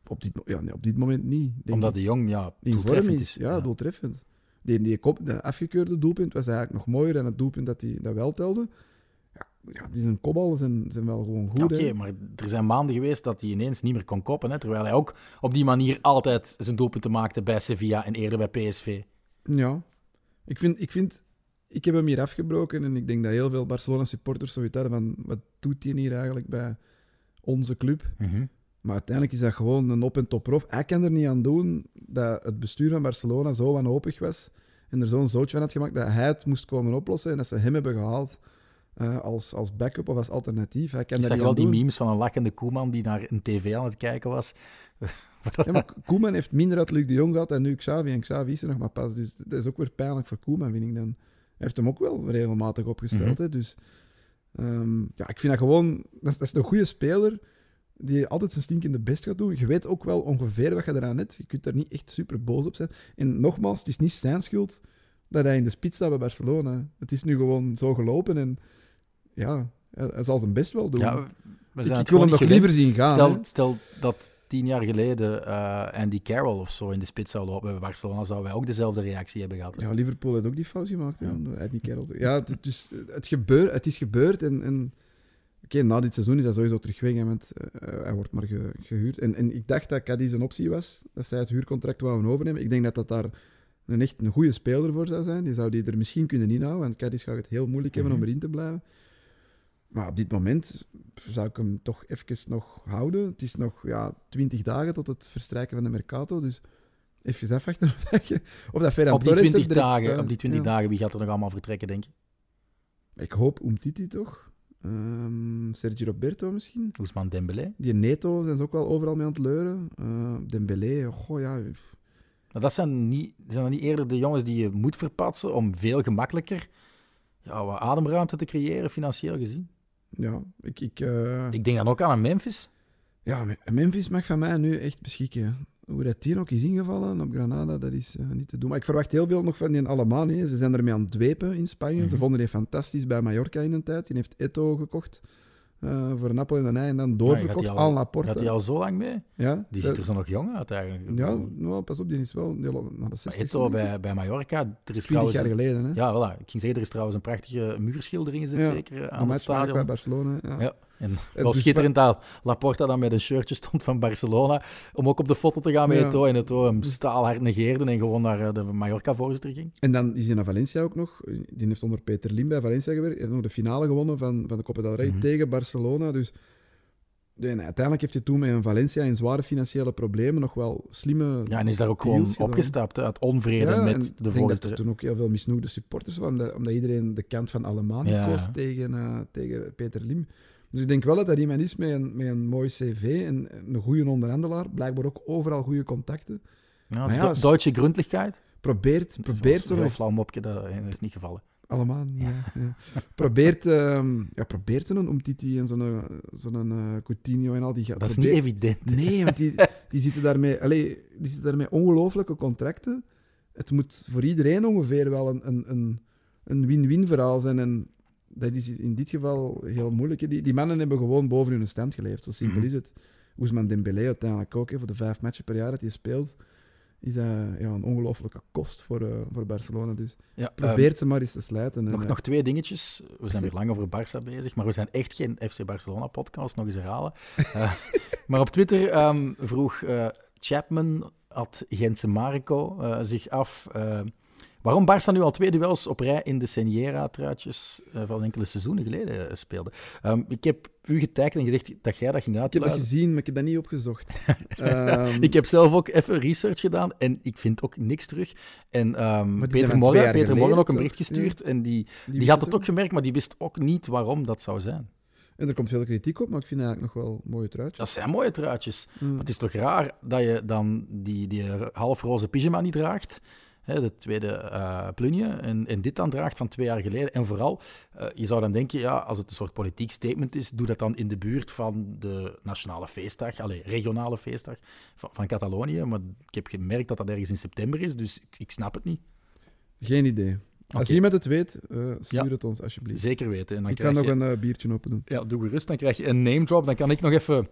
op, dit, ja, nee, op dit moment niet. Omdat ik. de Jong, ja, doeltreffend is. Ja, doeltreffend. Die, die kop, de afgekeurde doelpunt was eigenlijk nog mooier dan het doelpunt dat hij dat wel telde. Ja, die zijn kopballen zijn, zijn wel gewoon goed. Oké, maar er zijn maanden geweest dat hij ineens niet meer kon koppen. Hè, terwijl hij ook op die manier altijd zijn doelpunten maakte bij Sevilla en eerder bij PSV. Ja. Ik vind, ik vind... Ik heb hem hier afgebroken en ik denk dat heel veel Barcelona-supporters zoiets hadden van... Wat doet hij hier eigenlijk bij onze club? Maar uiteindelijk is dat gewoon een op- en top prof. Hij kan er niet aan doen dat het bestuur van Barcelona zo wanhopig was en er zo'n zootje van had gemaakt dat hij het moest komen oplossen en dat ze hem hebben gehaald eh, als, als backup of als alternatief. Hij kan Ik zag wel aan die doen. memes van een lachende Koeman die naar een tv aan het kijken was. (laughs) Ja, maar Koeman heeft minder uit Luc de Jong gehad dan nu Xavi. En Xavi is er nog maar pas. Dus dat is ook weer pijnlijk voor Koeman, vind ik dan. Hij heeft hem ook wel regelmatig opgesteld. Mhm. hè, dus ehm, ja, ik vind dat gewoon... Dat is, dat is een goede speler die altijd zijn stinkende best gaat doen. Je weet ook wel ongeveer wat je eraan hebt. Je kunt daar niet echt super boos op zijn. En nogmaals, het is niet zijn schuld dat hij in de spits staat bij Barcelona. Het is nu gewoon zo gelopen en ja, hij zal zijn best wel doen. Ja, we ik wil hem nog liever zien gaan. Stel, stel dat tien jaar geleden eh, Andy Carroll of zo in de spits zou lopen bij Barcelona, zouden wij ook dezelfde reactie hebben gehad. Ja, Liverpool heeft ook die fout gemaakt. Ja. Die kerel. Ja, het, het, is, het, gebeur, het is gebeurd. En, en oké, na dit seizoen is hij sowieso terug weg, want eh, hij wordt maar ge- gehuurd. En, en ik dacht dat Cadiz een optie was, dat zij het huurcontract wouden overnemen. Ik denk dat dat daar een echt een goede speler voor zou zijn. Die zou die er misschien kunnen inhouden, want Cadiz gaat het heel moeilijk hebben om Mhm. erin te blijven. Maar op dit moment zou ik hem toch even nog houden. Het is nog ja, 20 dagen tot het verstrijken van de Mercato, dus even afwachten (laughs) of dat, je, of dat Ferran Op die, Torres er 20 direct dagen, staat. op die 20 Ja. dagen, wie gaat er nog allemaal vertrekken, denk je? Ik hoop Umtiti toch? Ehm Sergio Roberto misschien? Ousmane Dembélé. Die Neto zijn ze ook wel overal mee aan het leuren. Eh, Dembélé, goh ja. Maar dat zijn, niet, zijn dat niet eerder de jongens die je moet verpatsen om veel gemakkelijker ja, wat ademruimte te creëren, financieel gezien? Ja, ik, ik, eh, Ik denk dan ook aan een Memphis. ja, Me- Memphis mag van mij nu echt beschikken. Hoe dat die ook is ingevallen op Granada, dat is eh, niet te doen. Maar ik verwacht heel veel nog van die allemaal. hè. Ze zijn ermee aan het dwepen in Spanje. Ze Mhm. vonden die fantastisch bij Mallorca in een tijd. Die heeft Eto gekocht eh, voor een appel en een ei en dan doorverkocht al- aan Laporta. Gaat hij al zo lang mee? Ja, Die dat- ziet er zo nog jong uit eigenlijk. ja nou, pas op, die is wel naar de 60. Eto bij, bij Mallorca. Er is 20 trouwens, jaar geleden. Hè? ja, voilà. Ik ging zeggen, er is trouwens een prachtige muurschildering is Ja, zeker eh, aan het match bij stadion. Barcelona. Ja. Ja. En wel dus schitterend dat Laporta dan met een shirtje stond van Barcelona om ook op de foto te gaan met Ja. Eto. En Eto hem staalhard negeerde en gewoon naar eh, de Mallorca-voorzitter ging. En dan is hij naar Valencia ook nog. Die heeft onder Peter Lim bij Valencia gewerkt. En nog de finale gewonnen van, van de Copa del Rey Mhm. tegen Barcelona. Dus en uiteindelijk heeft hij toen met een Valencia in zware financiële problemen nog wel slimme. Ja, en is daar ook gewoon gedaan. opgestapt uit onvrede Ja, met ik de denk dat voorzitter. er toen ook heel veel misnoegde supporters waren, omdat, omdat iedereen de kant van Alemania Ja. koos tegen, eh, tegen Peter Lim. Dus ik denk wel dat dat iemand is met een, met een mooi cv en een goede onderhandelaar. Blijkbaar ook overal goede contacten. Ja, ja, Do- Duitse Gründlichkeit. Probeert, probeert zo'n heel flauw mopje, dat is niet gevallen. Allemaal, ja. ja. Probeert, ehm ja, probeert zo'n Umtiti en zo'n zo'n eh, Coutinho en al die... Dat is niet evident. Nee, want die, die zitten daarmee... Allee, die zitten daarmee ongelooflijke contracten. Het moet voor iedereen ongeveer wel een, een, een, een win-win verhaal zijn. En dat is in dit geval heel moeilijk. Die, die mannen hebben gewoon boven hun stand geleefd. Zo simpel Mhm. is het. Ousmane Dembélé uiteindelijk ook. hè, voor de vijf matchen per jaar dat hij speelt, is dat ja, een ongelooflijke kost voor, eh, voor Barcelona. Dus Ja, probeert ze maar eens te slijten. en, Nog, eh, nog twee dingetjes. We zijn weer lang over Barça bezig, maar we zijn echt geen FC Barcelona-podcast, nog eens herhalen. Eh, (laughs) maar op Twitter ehm, vroeg Chapman, at Gentse Marco, zich af waarom Barça nu al twee duels op rij in de Seniera-truitjes eh, van enkele seizoenen geleden eh, speelde. Ehm, ik heb u getekend en gezegd dat jij dat ging Ik heb dat gezien, maar ik heb dat niet opgezocht. (laughs) Ehm, Ik heb zelf ook even research gedaan en ik vind ook niks terug. En ehm, Peter Morgen, Peter Morgen ook een bericht gestuurd en die, die had het ook. ook gemerkt, maar die wist ook niet waarom dat zou zijn. En er komt veel kritiek op, maar ik vind eigenlijk nog wel mooie truitjes. Dat zijn mooie truitjes. Mm. Maar het is toch raar dat je dan die, die halfroze pyjama niet draagt, hè, de tweede eh plunje, en, en dit dan draagt van twee jaar geleden. En vooral, eh, je zou dan denken, ja, als het een soort politiek statement is, doe dat dan in de buurt van de nationale feestdag, allez, regionale feestdag van, van Catalonië. Maar ik heb gemerkt dat dat ergens in september is, dus ik, ik snap het niet. Geen idee. Als iemand het weet, eh, stuur Ja. het ons alsjeblieft. Zeker weten. En dan ik kan nog je- een biertje open doen. Ja, doe gerust. Dan krijg je een name drop. Dan kan ik nog even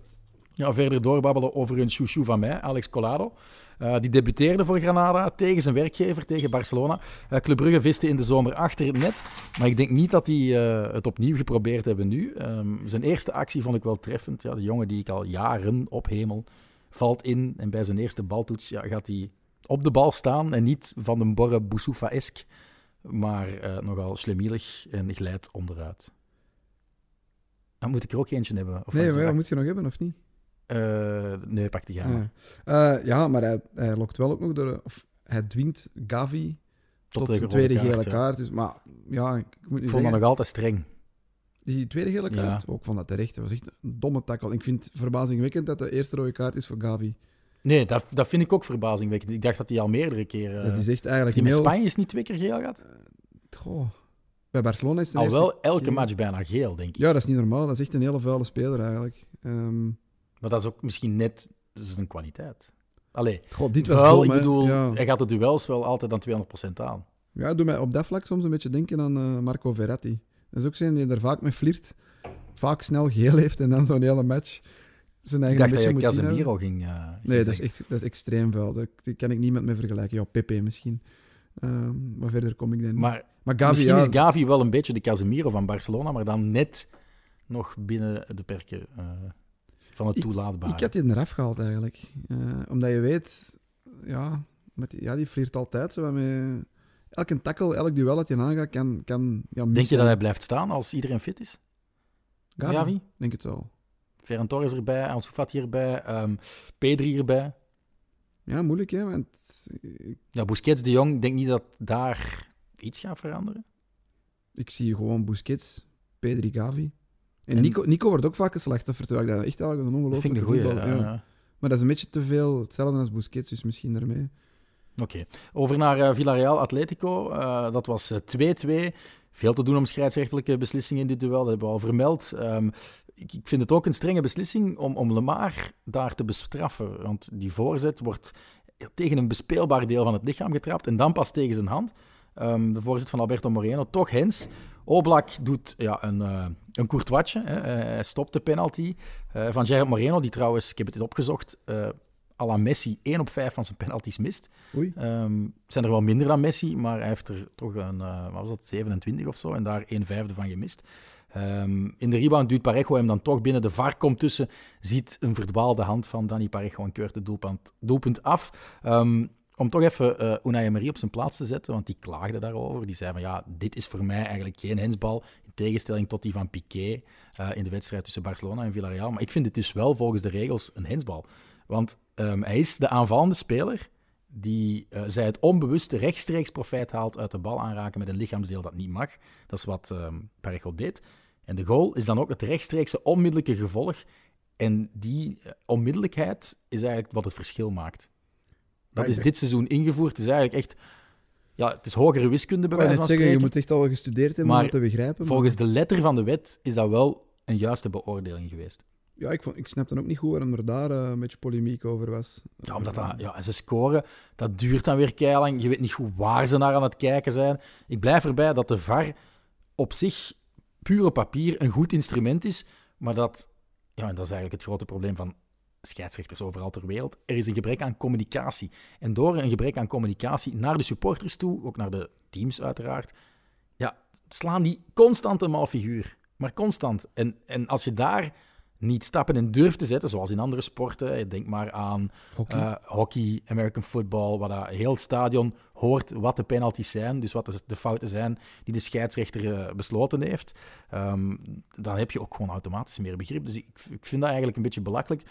ja, verder doorbabbelen over een chouchou van mij, Alex Collado. Eh, die debuteerde voor Granada tegen zijn werkgever, tegen Barcelona. Eh, Club Brugge viste in de zomer achter het net. Maar ik denk niet dat die eh, het opnieuw geprobeerd hebben nu. Ehm, zijn eerste actie vond ik wel treffend. Ja, de jongen die ik al jaren ophemel, valt in. En bij zijn eerste baltoets ja, gaat hij op de bal staan. En niet van de Borre Boussoufa-esk. Maar nogal slemielig en glijdt onderuit. Dan moet ik er ook eentje hebben. Of Nee, maar ja, moet je nog hebben of niet? Eh, nee, pak die gaan. Ja, Eh, ja maar hij, hij lokt wel ook nog door. Of hij dwingt Gavi tot, de de tweede kaart, gele ja. kaart. Dus, maar ja, ik moet Ik vond dat nog altijd streng. Die tweede gele kaart, Ja. ook ik vond dat terecht. Dat was echt een domme tackle. Ik vind het verbazingwekkend dat de eerste rode kaart is voor Gavi. Nee, dat, dat vind ik ook verbazingwekkend. Ik dacht dat hij al meerdere keren... dat is echt eigenlijk die met heel... Spanje is niet twee keer geel gehad. Goh. Bij Barcelona is het Al wel elke match bijna geel, denk ik. Ja, dat is niet normaal. Dat is echt een hele vuile speler eigenlijk. Ehm Maar dat is ook misschien net zijn kwaliteit. Allee, God, dit was vuil, dom, ik bedoel, Ja. hij gaat de duels wel altijd aan 200% aan. Ja, doe mij op dat vlak soms een beetje denken aan eh, Marco Verratti. Dat is ook zijn die er vaak mee flirt. Vaak snel geel heeft en dan zo'n hele match zijn Ik eigen dacht dat een je. Casemiro ging... eh, ging Nee, dat is, echt, dat is extreem vuil. Dat, kan ik niemand mee vergelijken. Ja, Pepe misschien. Ehm, maar verder kom ik dan niet. Maar Maar Gavi, misschien ja, is Gavi wel een beetje de Casemiro van Barcelona, maar dan net nog binnen de perken eh, van het Ik- toelaatbare. ik had die eraf gehaald eigenlijk. Eh, omdat je weet, ja, met die, ja, die flirt altijd zo met... Elke tackle, elk duel dat je aangaat, kan, kan ja, Denk je dat hij blijft staan als iedereen fit is? Gavi? Gavi? Denk het wel. Ferran Torres erbij, Ansu Fati erbij, ehm Pedri erbij. Ja, moeilijk, hè. Want ik, Ja, Busquets, De Jong, ik denk niet dat daar iets gaat veranderen. ik zie gewoon Busquets, Pedri, Gavi. En, En- Nico, Nico wordt ook vaak een slachtoffer, terwijl ik dat echt eigenlijk een ongelooflijke vind ik goeie. voetballer- ja. Maar dat is een beetje te veel hetzelfde als Busquets, dus misschien daarmee. Oké. Over naar eh, Villarreal Atletico. Eh, dat was eh, 2-2. Veel te doen om scheidsrechtelijke beslissingen in dit duel. Dat hebben we al vermeld. Ehm, ik, ik vind het ook een strenge beslissing om, om Lemar daar te bestraffen. Want die voorzet wordt tegen een bespeelbaar deel van het lichaam getrapt en dan pas tegen zijn hand. Ehm, de voorzet van Alberto Moreno, toch Hens. Oblak doet ja, een, eh een courtoisje. Hè. Eh, Hij stopt de penalty. Eh, van Gerard Moreno, die trouwens, ik heb het opgezocht, eh à la Messi 1 op 5 van zijn penalties mist. Oei. Het zijn er wel minder dan Messi, maar hij heeft er toch een, wat was dat, 27 of zo, en daar 1 vijfde van gemist. Ehm, in de rebound duwt Parejo hem dan toch binnen. De VAR komt tussen, ziet een verdwaalde hand van Dani Parejo en keurt het doelpunt, doelpunt af. Ehm, om toch even eh Unai Emery op zijn plaats te zetten, want die klaagde daarover. Die zei van ja, dit is voor mij eigenlijk geen hensbal, in tegenstelling tot die van Piqué eh, in de wedstrijd tussen Barcelona en Villarreal. Maar ik vind het dus wel volgens de regels een hensbal. Want ehm, hij is de aanvallende speler die, eh, zij het onbewuste rechtstreeks profijt haalt uit de bal aanraken met een lichaamsdeel dat niet mag. Dat is wat Parejo deed. En de goal is dan ook het rechtstreekse onmiddellijke gevolg. En die onmiddellijkheid is eigenlijk wat het verschil maakt. Dat is dit seizoen ingevoerd. Het is eigenlijk echt... Ja, het is hogere wiskunde bij wijze van zeggen, je moet echt al gestudeerd hebben Maar om dat te begrijpen. maar- Volgens de letter van de wet is dat wel een juiste beoordeling geweest. Ja, ik, vond, ik snapte ook niet goed waarom er daar eh, een beetje polemiek over was. Ja, omdat dat, ja, en ze scoren, dat duurt dan weer keilang. Je weet niet goed waar ze naar aan het kijken zijn. Ik blijf erbij dat de VAR op zich, puur op papier, een goed instrument is. Maar dat, ja, en dat is eigenlijk het grote probleem van scheidsrechters overal ter wereld. Er is een gebrek aan communicatie. En door een gebrek aan communicatie naar de supporters toe, ook naar de teams uiteraard, ja, slaan die constant een mal figuur. Maar constant. En, en als je daar niet stappen in durft te zetten, zoals in andere sporten, denk maar aan Hockey. eh, hockey, American football, waar dat heel het stadion hoort wat de penalties zijn, dus wat de, de fouten zijn die de scheidsrechter eh, besloten heeft, ehm, dan heb je ook gewoon automatisch meer begrip. Dus ik, ik vind dat eigenlijk een beetje belachelijk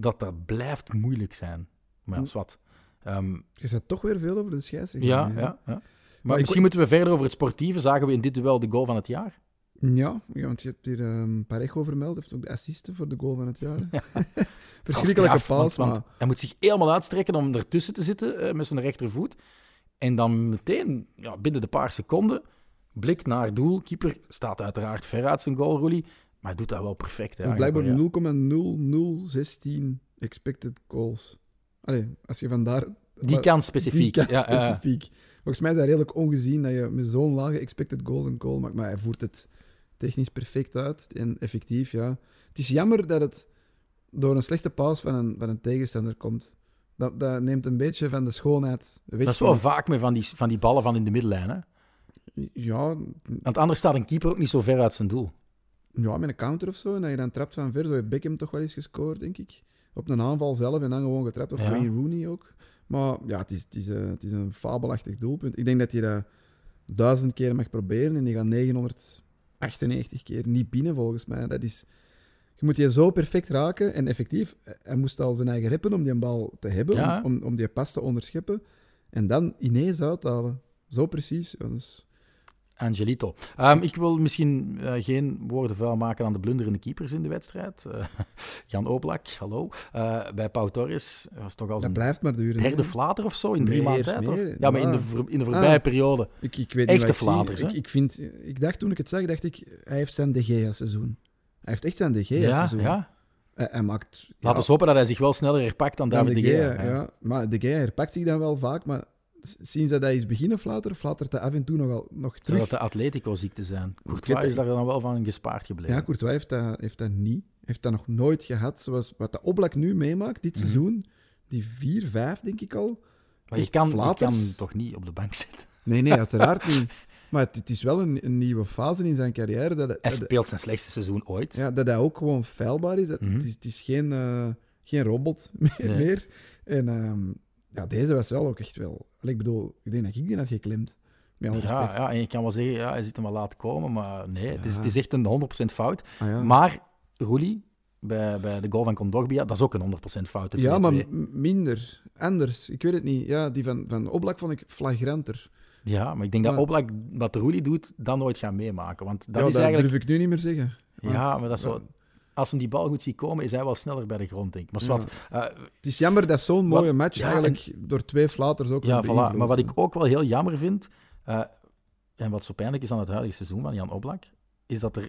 dat dat blijft moeilijk zijn. Maar ja, zwart. Ehm, Je toch weer veel over de scheidsrechter. ja, ja, ja. Maar, misschien moeten we verder over het sportieve. Zagen we in dit duel de goal van het jaar? Ja, ja, want je hebt hier ehm Parejo vermeld, heeft ook de assisten voor de goal van het jaar. (laughs) Verschrikkelijke want, maar... want hij moet zich helemaal uitstrekken om ertussen te zitten eh, met zijn rechtervoet. En dan meteen, ja, binnen de paar seconden, blik naar doel. Keeper staat uiteraard ver uit zijn goalroelie, maar hij doet dat wel perfect. Hè, blijkbaar ja. 0,0016 expected goals. Allee, als je vandaar... Die kan specifiek. Die kan ja, ja. specifiek. Volgens mij is dat redelijk ongezien dat je met zo'n lage expected goals een goal maakt. Maar hij voert het technisch perfect uit en effectief, ja. Het is jammer dat het door een slechte paas van een, van een tegenstander komt. Dat, dat neemt een beetje van de schoonheid weg. Dat is wel vaak met van die, van die ballen van in de middenlijn. Hè? Ja, Want anders staat een keeper ook niet zo ver uit zijn doel. Ja, met een counter of zo. En dat je dan trapt van ver. Zo heeft Beckham toch wel eens gescoord, denk ik. Op een aanval zelf en dan gewoon getrapt. Of Ja. Wayne Rooney ook. Maar ja, het is, het, is, eh, het is een fabelachtig doelpunt. Ik denk dat je dat duizend keer mag proberen en die gaat 998 keer niet binnen, volgens mij. Dat is... Je moet je zo perfect raken. En effectief, hij moest al zijn eigen reppen om die bal te hebben, Ja. om, om, om die pas te onderscheppen. En dan ineens uithalen. Zo precies. Ja, dus... Angelito. Ehm, ik wil misschien eh, geen woorden vuil maken aan de blunderende keepers in de wedstrijd. Eh, (laughs) Jan Oblak, hallo. Eh, bij Pau Torres was toch al zijn blijft maar duren. derde flater of zo in drie maanden tijd? meer, Ja, maar in de, ver- in de voorbije Ah. periode. Ik, ik weet Echte niet flaters? Ik, ik, vind, ik dacht toen ik het zag, dacht ik, hij heeft zijn De Gea-seizoen. Hij heeft echt zijn De Ja, Gea-seizoen. ja. Hij, hij maakt... Laten we hopen dat hij zich wel sneller herpakt dan David De de Gea. Ja. Maar De Gea herpakt zich dan wel vaak, maar sinds dat hij is beginnen flatteren, flattert hij af en toe nogal, nog Zou terug. dat de Atletico-ziekte zijn? Courtois het is daar dan wel van gespaard gebleven. Ja, Courtois heeft dat, heeft dat niet. Heeft dat nog nooit gehad, zoals wat de Oblak nu meemaakt, dit Mhm. seizoen. Die 4, 5 denk ik al. maar je kan, je kan toch niet op de bank zitten? Nee, nee, uiteraard (laughs) niet. Maar het, het is wel een, een nieuwe fase in zijn carrière. Dat, Hij speelt zijn slechtste seizoen ooit. Ja, dat hij ook gewoon feilbaar is. Dat, Mhm. het, is het is geen, eh, geen robot (laughs) meer. Nee. meer. En ehm, ja, deze was wel ook echt wel... Ik bedoel, ik denk dat ik die had geklemd. Met alle Ja, respect. ja, en je kan wel zeggen, ja, hij zit hem wel laten komen, maar nee, het, is, het is echt een 100% fout. Ah, ja. Maar Roelie, bij, bij de goal van Condogbia, dat is ook een 100% fout. ja, maar 2-2. m- minder. Anders. Ik weet het niet. Ja, die van, van Oblak vond ik flagranter. Ja, maar ik denk dat Oblak wat Roelie doet, dan nooit gaan meemaken. Want dat ja, is dat eigenlijk... durf ik nu niet meer zeggen. Ja, maar dat is wel- Als hem die bal goed ziet komen, is hij wel sneller bij de grond, denk ik. Maar Ja. eh, Het is jammer dat zo'n Wat- mooie match ja, eigenlijk door twee flaters ook ja, voilà. Maar wat ik ook wel heel jammer vind, eh, en wat zo pijnlijk is aan het huidige seizoen van Jan Oblak, is dat er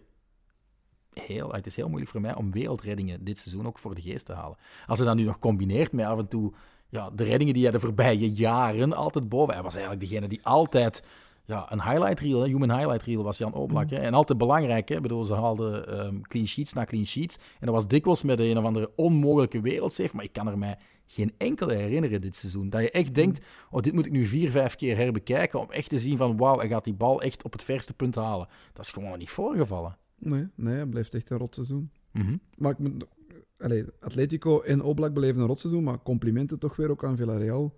heel, het is heel moeilijk voor mij om wereldreddingen dit seizoen ook voor de geest te halen. Als hij dat nu nog combineert met af en toe ja, de reddingen die hij de voorbije jaren altijd boven... Hij was eigenlijk degene die altijd... Ja, een highlight reel, hè, human highlight reel was Jan Oblak. Hè, en altijd belangrijk. Hè, Ik bedoel, ze haalden ehm, clean sheets na clean sheets. En dat was dikwijls met een of andere onmogelijke wereldsave. Maar ik kan er mij geen enkele herinneren dit seizoen. Dat je echt denkt, oh, dit moet ik nu vier, vijf keer herbekijken om echt te zien van, wauw, hij gaat die bal echt op het verste punt halen. Dat is gewoon niet voorgevallen. Nee, nee, het blijft echt een rotseizoen. Mhm. Maar ik moet... Allee, Atletico en Oblak beleven een rotseizoen, maar complimenten toch weer ook aan Villarreal.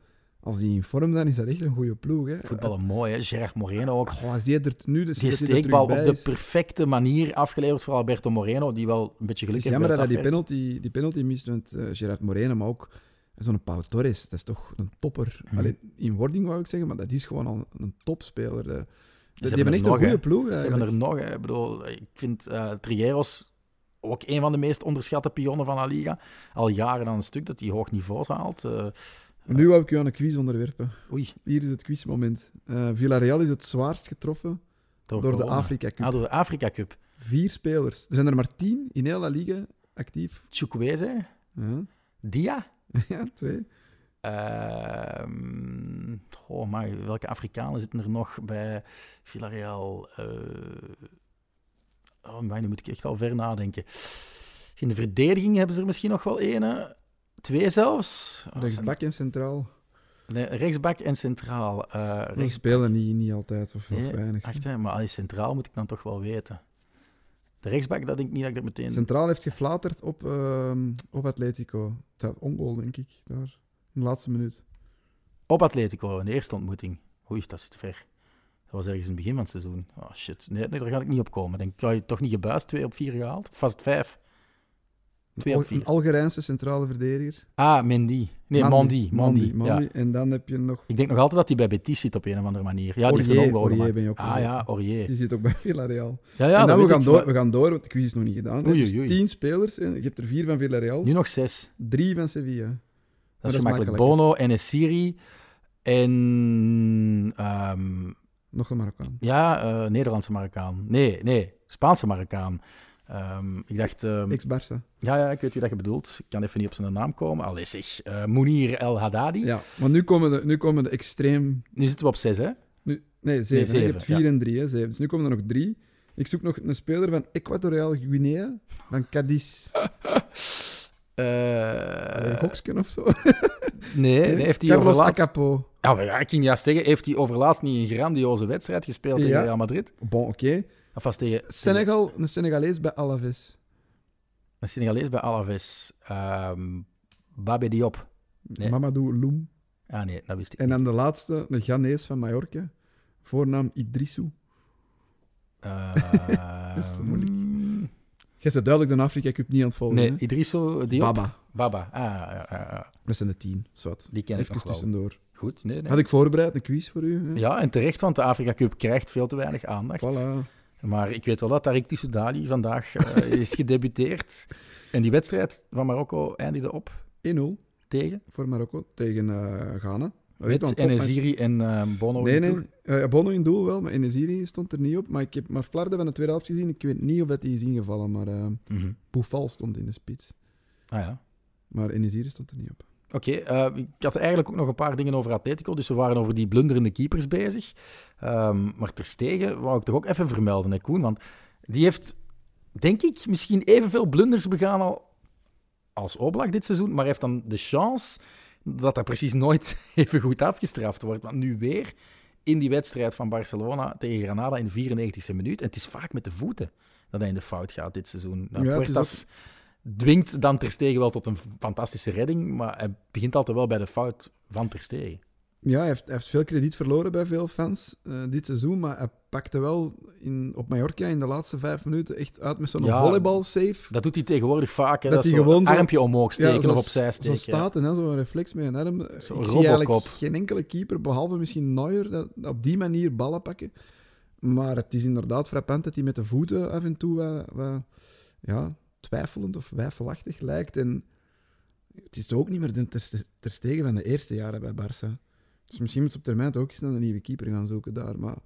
Als die in vorm zijn, is dat echt een goede ploeg. Hè? Voetballen mooi, hè. Gerard Moreno ook. Goh, als die er nu dus Die steekbal op de is. perfecte manier afgeleverd voor Alberto Moreno, die wel een beetje Het geluk is heeft jammer bij dat hij het die penalty, die penalty mist, want eh, Gerard Moreno, maar ook zo'n Pau Torres, dat is toch een topper. Mhm. Alleen in wording wou ik zeggen, maar dat is gewoon al een topspeler. De, die hebben echt nog, een goede ploeg Ze hebben er nog, hè. ik bedoel, ik vind eh Trigueros ook een van de meest onderschatte pionnen van La Liga. Al jaren aan een stuk dat hij hoog niveau haalt. Eh, Nu wou ik u aan een quiz onderwerpen. oei, Hier is het quizmoment. Eh Villarreal is het zwaarst getroffen door de. Afrika Cup. Ah, door de Afrika Cup. Vier spelers. Er zijn er maar tien in heel La Liga actief. Chukwueze, Ja, Dia. (laughs) ja twee. Oh, maar welke Afrikanen zitten er nog bij Villarreal? Eh oh, maar nu moet ik echt al ver nadenken. In de verdediging hebben ze er misschien nog wel één. Twee zelfs. Oh, Rechtsback en centraal. Nee, rechtsback en centraal. Eh Die spelen niet, niet altijd of, of Nee, weinig. Wacht, hè, maar als centraal moet ik dan toch wel weten. De rechtsback, dat denk ik niet dat ik dat meteen... Centraal heeft geflaterd op, ehm, op Atletico. Het ongoal, denk ik, daar. In de laatste minuut. Op Atletico, in de eerste ontmoeting. Oei, dat is te ver. Dat was ergens in het begin van het seizoen. Oh shit, nee, nee daar ga ik niet op komen. Denk, had je toch niet gebuist, 2 op 4 gehaald? Of was het 5? Twee Een Algerijnse centrale verdediger. Ah, Mendy. Nee, Mandy. Mandy. Ja. En dan heb je nog... Ik denk nog altijd dat hij bij Betis zit op een of andere manier. Ja, die Aurier, ben je ook Ah ja, Aurier. Die zit ook bij Villarreal. Ja, ja, en dan we weet gaan, ik, door, maar we gaan door, want de quiz is nog niet gedaan. Oei, oei, oei. tien spelers. En je hebt er vier van Villarreal. Nu nog zes. Drie van Sevilla. Dat dat is gemakkelijk. makkelijker. Bono, Enesiri en... ehm, Nog een Marokkaan. ja, eh, Nederlandse Marokkaan. Nee, nee, Spaanse Marokkaan. Ehm, ik dacht... ehm, Ex-Barça. Ja, ja, ik weet wie dat je bedoelt. Ik kan even niet op zijn naam komen. Allee, zeg. eh Mounir El Haddadi. Ja, maar nu komen de, nu komen de extreem... Nu zitten we op zes, hè? Nu, nee, zeven. hè. zeven, je hebt vier ja. en drie. Hè, zeven. Dus nu komen er nog drie. Ik zoek nog een speler van Equatoriaal Guinea. Van Cadiz. (laughs) Eh, Uh, Hoksken of zo. (laughs) nee, nee, heeft hij Carlos overlaatst... Acapo. Ja, maar ja, ik ging juist zeggen, heeft hij overlaatst niet een grandioze wedstrijd gespeeld tegen Ja. Real Madrid? Bon, oké. Tegen... Senegal, een Senegalees bij Alaves. Een Senegalees bij Alaves. Babé Diop. Nee. Mamadou Loum. Ah nee, dat wist ik En dan de laatste, een Ghanese van Mallorca. Voornaam Idrissou. (laughs) Dat is te moeilijk. Ehm, Jij bent duidelijk de Afrika Cup niet aan het volgen. Nee, hè? Idrisso Diop. Baba. Baba. Ah, ja, ja, ja. Dat zijn de tien. Zwat. Die ken ik Even nog wel. tussendoor. Goed, nee, nee. Had ik voorbereid, een quiz voor u. Hè? Ja, en terecht, want de Afrika Cup krijgt veel te weinig aandacht. Voilà. Maar ik weet wel dat Tariq Tissoudali vandaag eh, is gedebuteerd. (laughs) En die wedstrijd van Marokko eindigde op 1-0 tegen voor Marokko tegen eh, Ghana. Met. Enesiri en eh, Bono. Nee, in de nee. Bono in doel wel, maar Enesiri stond er niet op. Maar ik heb maar Flarden van de tweede helft gezien. Ik weet niet of dat die is ingevallen, maar Mhm. Poufal stond in de spits. Ah ja. Maar Enesiri stond er niet op. Oké, eh, ik had eigenlijk ook nog een paar dingen over Atletico. Dus we waren over die blunderende keepers bezig. Ehm, maar ter stegen wou ik toch ook even vermelden, hè, Koen. Want die heeft, denk ik, misschien evenveel blunders begaan al als Oblak dit seizoen. Maar heeft dan de chance dat dat precies nooit (laughs) even goed afgestraft wordt. Want nu weer in die wedstrijd van Barcelona tegen Granada in de 94e minuut. En het is vaak met de voeten dat hij in de fout gaat dit seizoen. Nou, Ja, het is Puertas dwingt dan Ter Stegen wel tot een fantastische redding, maar hij begint altijd wel bij de fout van Ter Stegen. Ja, hij heeft, hij heeft veel krediet verloren bij veel fans uh, dit seizoen, maar hij pakte wel in, op Mallorca in de laatste vijf minuten echt uit met zo'n ja, volleybal-save. Dat doet hij tegenwoordig vaak, hè? dat, dat hij gewoon een armpje omhoog steken ja, of opzij steken. Zo staat en zo'n reflex met een arm. Zie eigenlijk geen enkele keeper, behalve misschien Neuer, dat op die manier ballen pakken. Maar het is inderdaad frappant dat hij met de voeten af en toe wat, wat ja, twijfelend of wijfelachtig lijkt. En het is ook niet meer de ter, ter stegen van de eerste jaren bij Barça. Dus misschien moet ze op termijn ook eens naar een nieuwe keeper gaan zoeken daar. Maar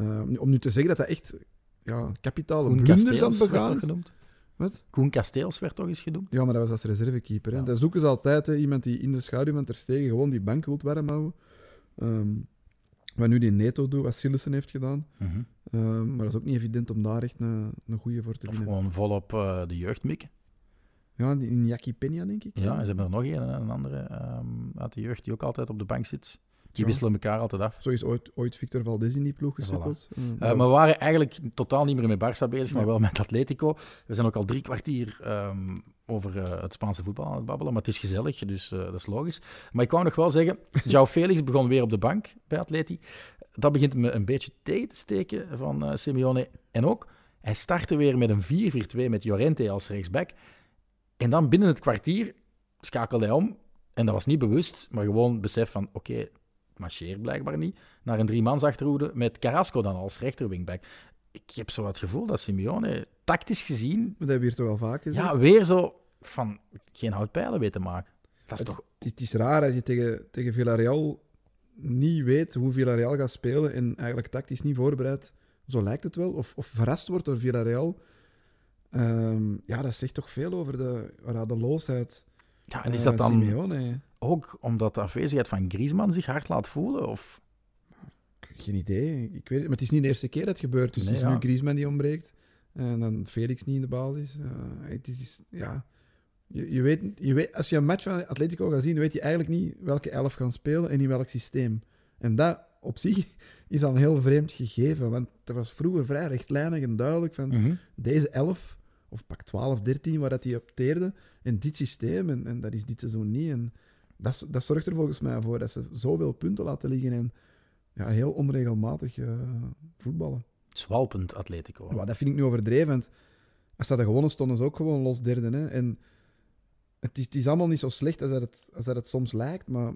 uh, om nu te zeggen dat dat echt ja, kapitale Koen blunders aan het begaan is. Genoemd. Wat? Koen Kasteels werd toch eens genoemd? Ja, maar dat was als reservekeeper. Ja. Dat zoeken ze altijd, hè, iemand die in de schaduw van Ter Stegen gewoon die bank wilt warm houden. Um, wat nu die Neto doet, wat Sillissen heeft gedaan. Mm -hmm. um, maar dat is ook niet evident om daar echt een, een goede voor te of vinden. gewoon volop uh, de jeugd mikken. Ja, in Jackie Peña, denk ik. Ja, en ze hebben er nog een, een andere um, uit de jeugd die ook altijd op de bank zit. Die wisselen elkaar altijd af. Zo is ooit, ooit Victor Valdez in die ploeg gesukkeld. Voilà. Uh, uh, maar we waren eigenlijk totaal niet meer met Barça bezig, maar wel met Atletico. We zijn ook al drie kwartier um, over uh, het Spaanse voetbal aan het babbelen, maar het is gezellig, dus dat is logisch. Maar ik wou nog wel zeggen, João (laughs) Felix begon weer op de bank bij Atleti. Dat begint me een beetje tegen te steken van Simeone. En ook, hij startte weer met een 4-4-2 met Llorente als rechtsback. En dan binnen het kwartier schakelde hij om. En dat was niet bewust, maar gewoon besef van, oké, okay, marcheert blijkbaar niet. Naar een driemans achterhoede met Carrasco dan als rechterwingback. Ik heb zo het gevoel dat Simeone, tactisch gezien... Dat hebben we hier toch wel vaak gezegd? Ja, weer zo van geen houtpijlen weten te maken. Dat is het, toch... Het, is raar als je tegen, tegen Villarreal niet weet hoe Villarreal gaat spelen en eigenlijk tactisch niet voorbereid, zo lijkt het wel, of, of verrast wordt door Villarreal. Um, ja, dat zegt toch veel over de, de loosheid. Ja, en is dat dan Simeone. ook omdat de afwezigheid van Griezmann zich hard laat voelen? Of? Geen idee. Ik weet het, maar het is niet de eerste keer dat het gebeurt. Dus nee, het is ja. nu Griezmann die ontbreekt. En dan Felix niet in de basis. Uh, het is, ja... Je, je, weet, je weet, als je een match van Atletico gaat zien, weet je eigenlijk niet welke elf gaan spelen en in welk systeem. En dat op zich is dan een heel vreemd gegeven. Want er was vroeger vrij rechtlijnig en duidelijk van mm -hmm. deze elf of pak 12, 13, waar dat hij opteerde in dit systeem. En, en dat is dit seizoen niet. En dat, dat zorgt er volgens mij voor dat ze zoveel punten laten liggen en ja, heel onregelmatig uh, voetballen. Zwalpend Atletico. Maar dat vind ik nu overdreven. Als dat gewonnen stonden ze ook gewoon los derde. Hè. En het is, het is allemaal niet zo slecht als dat het, als dat het soms lijkt, maar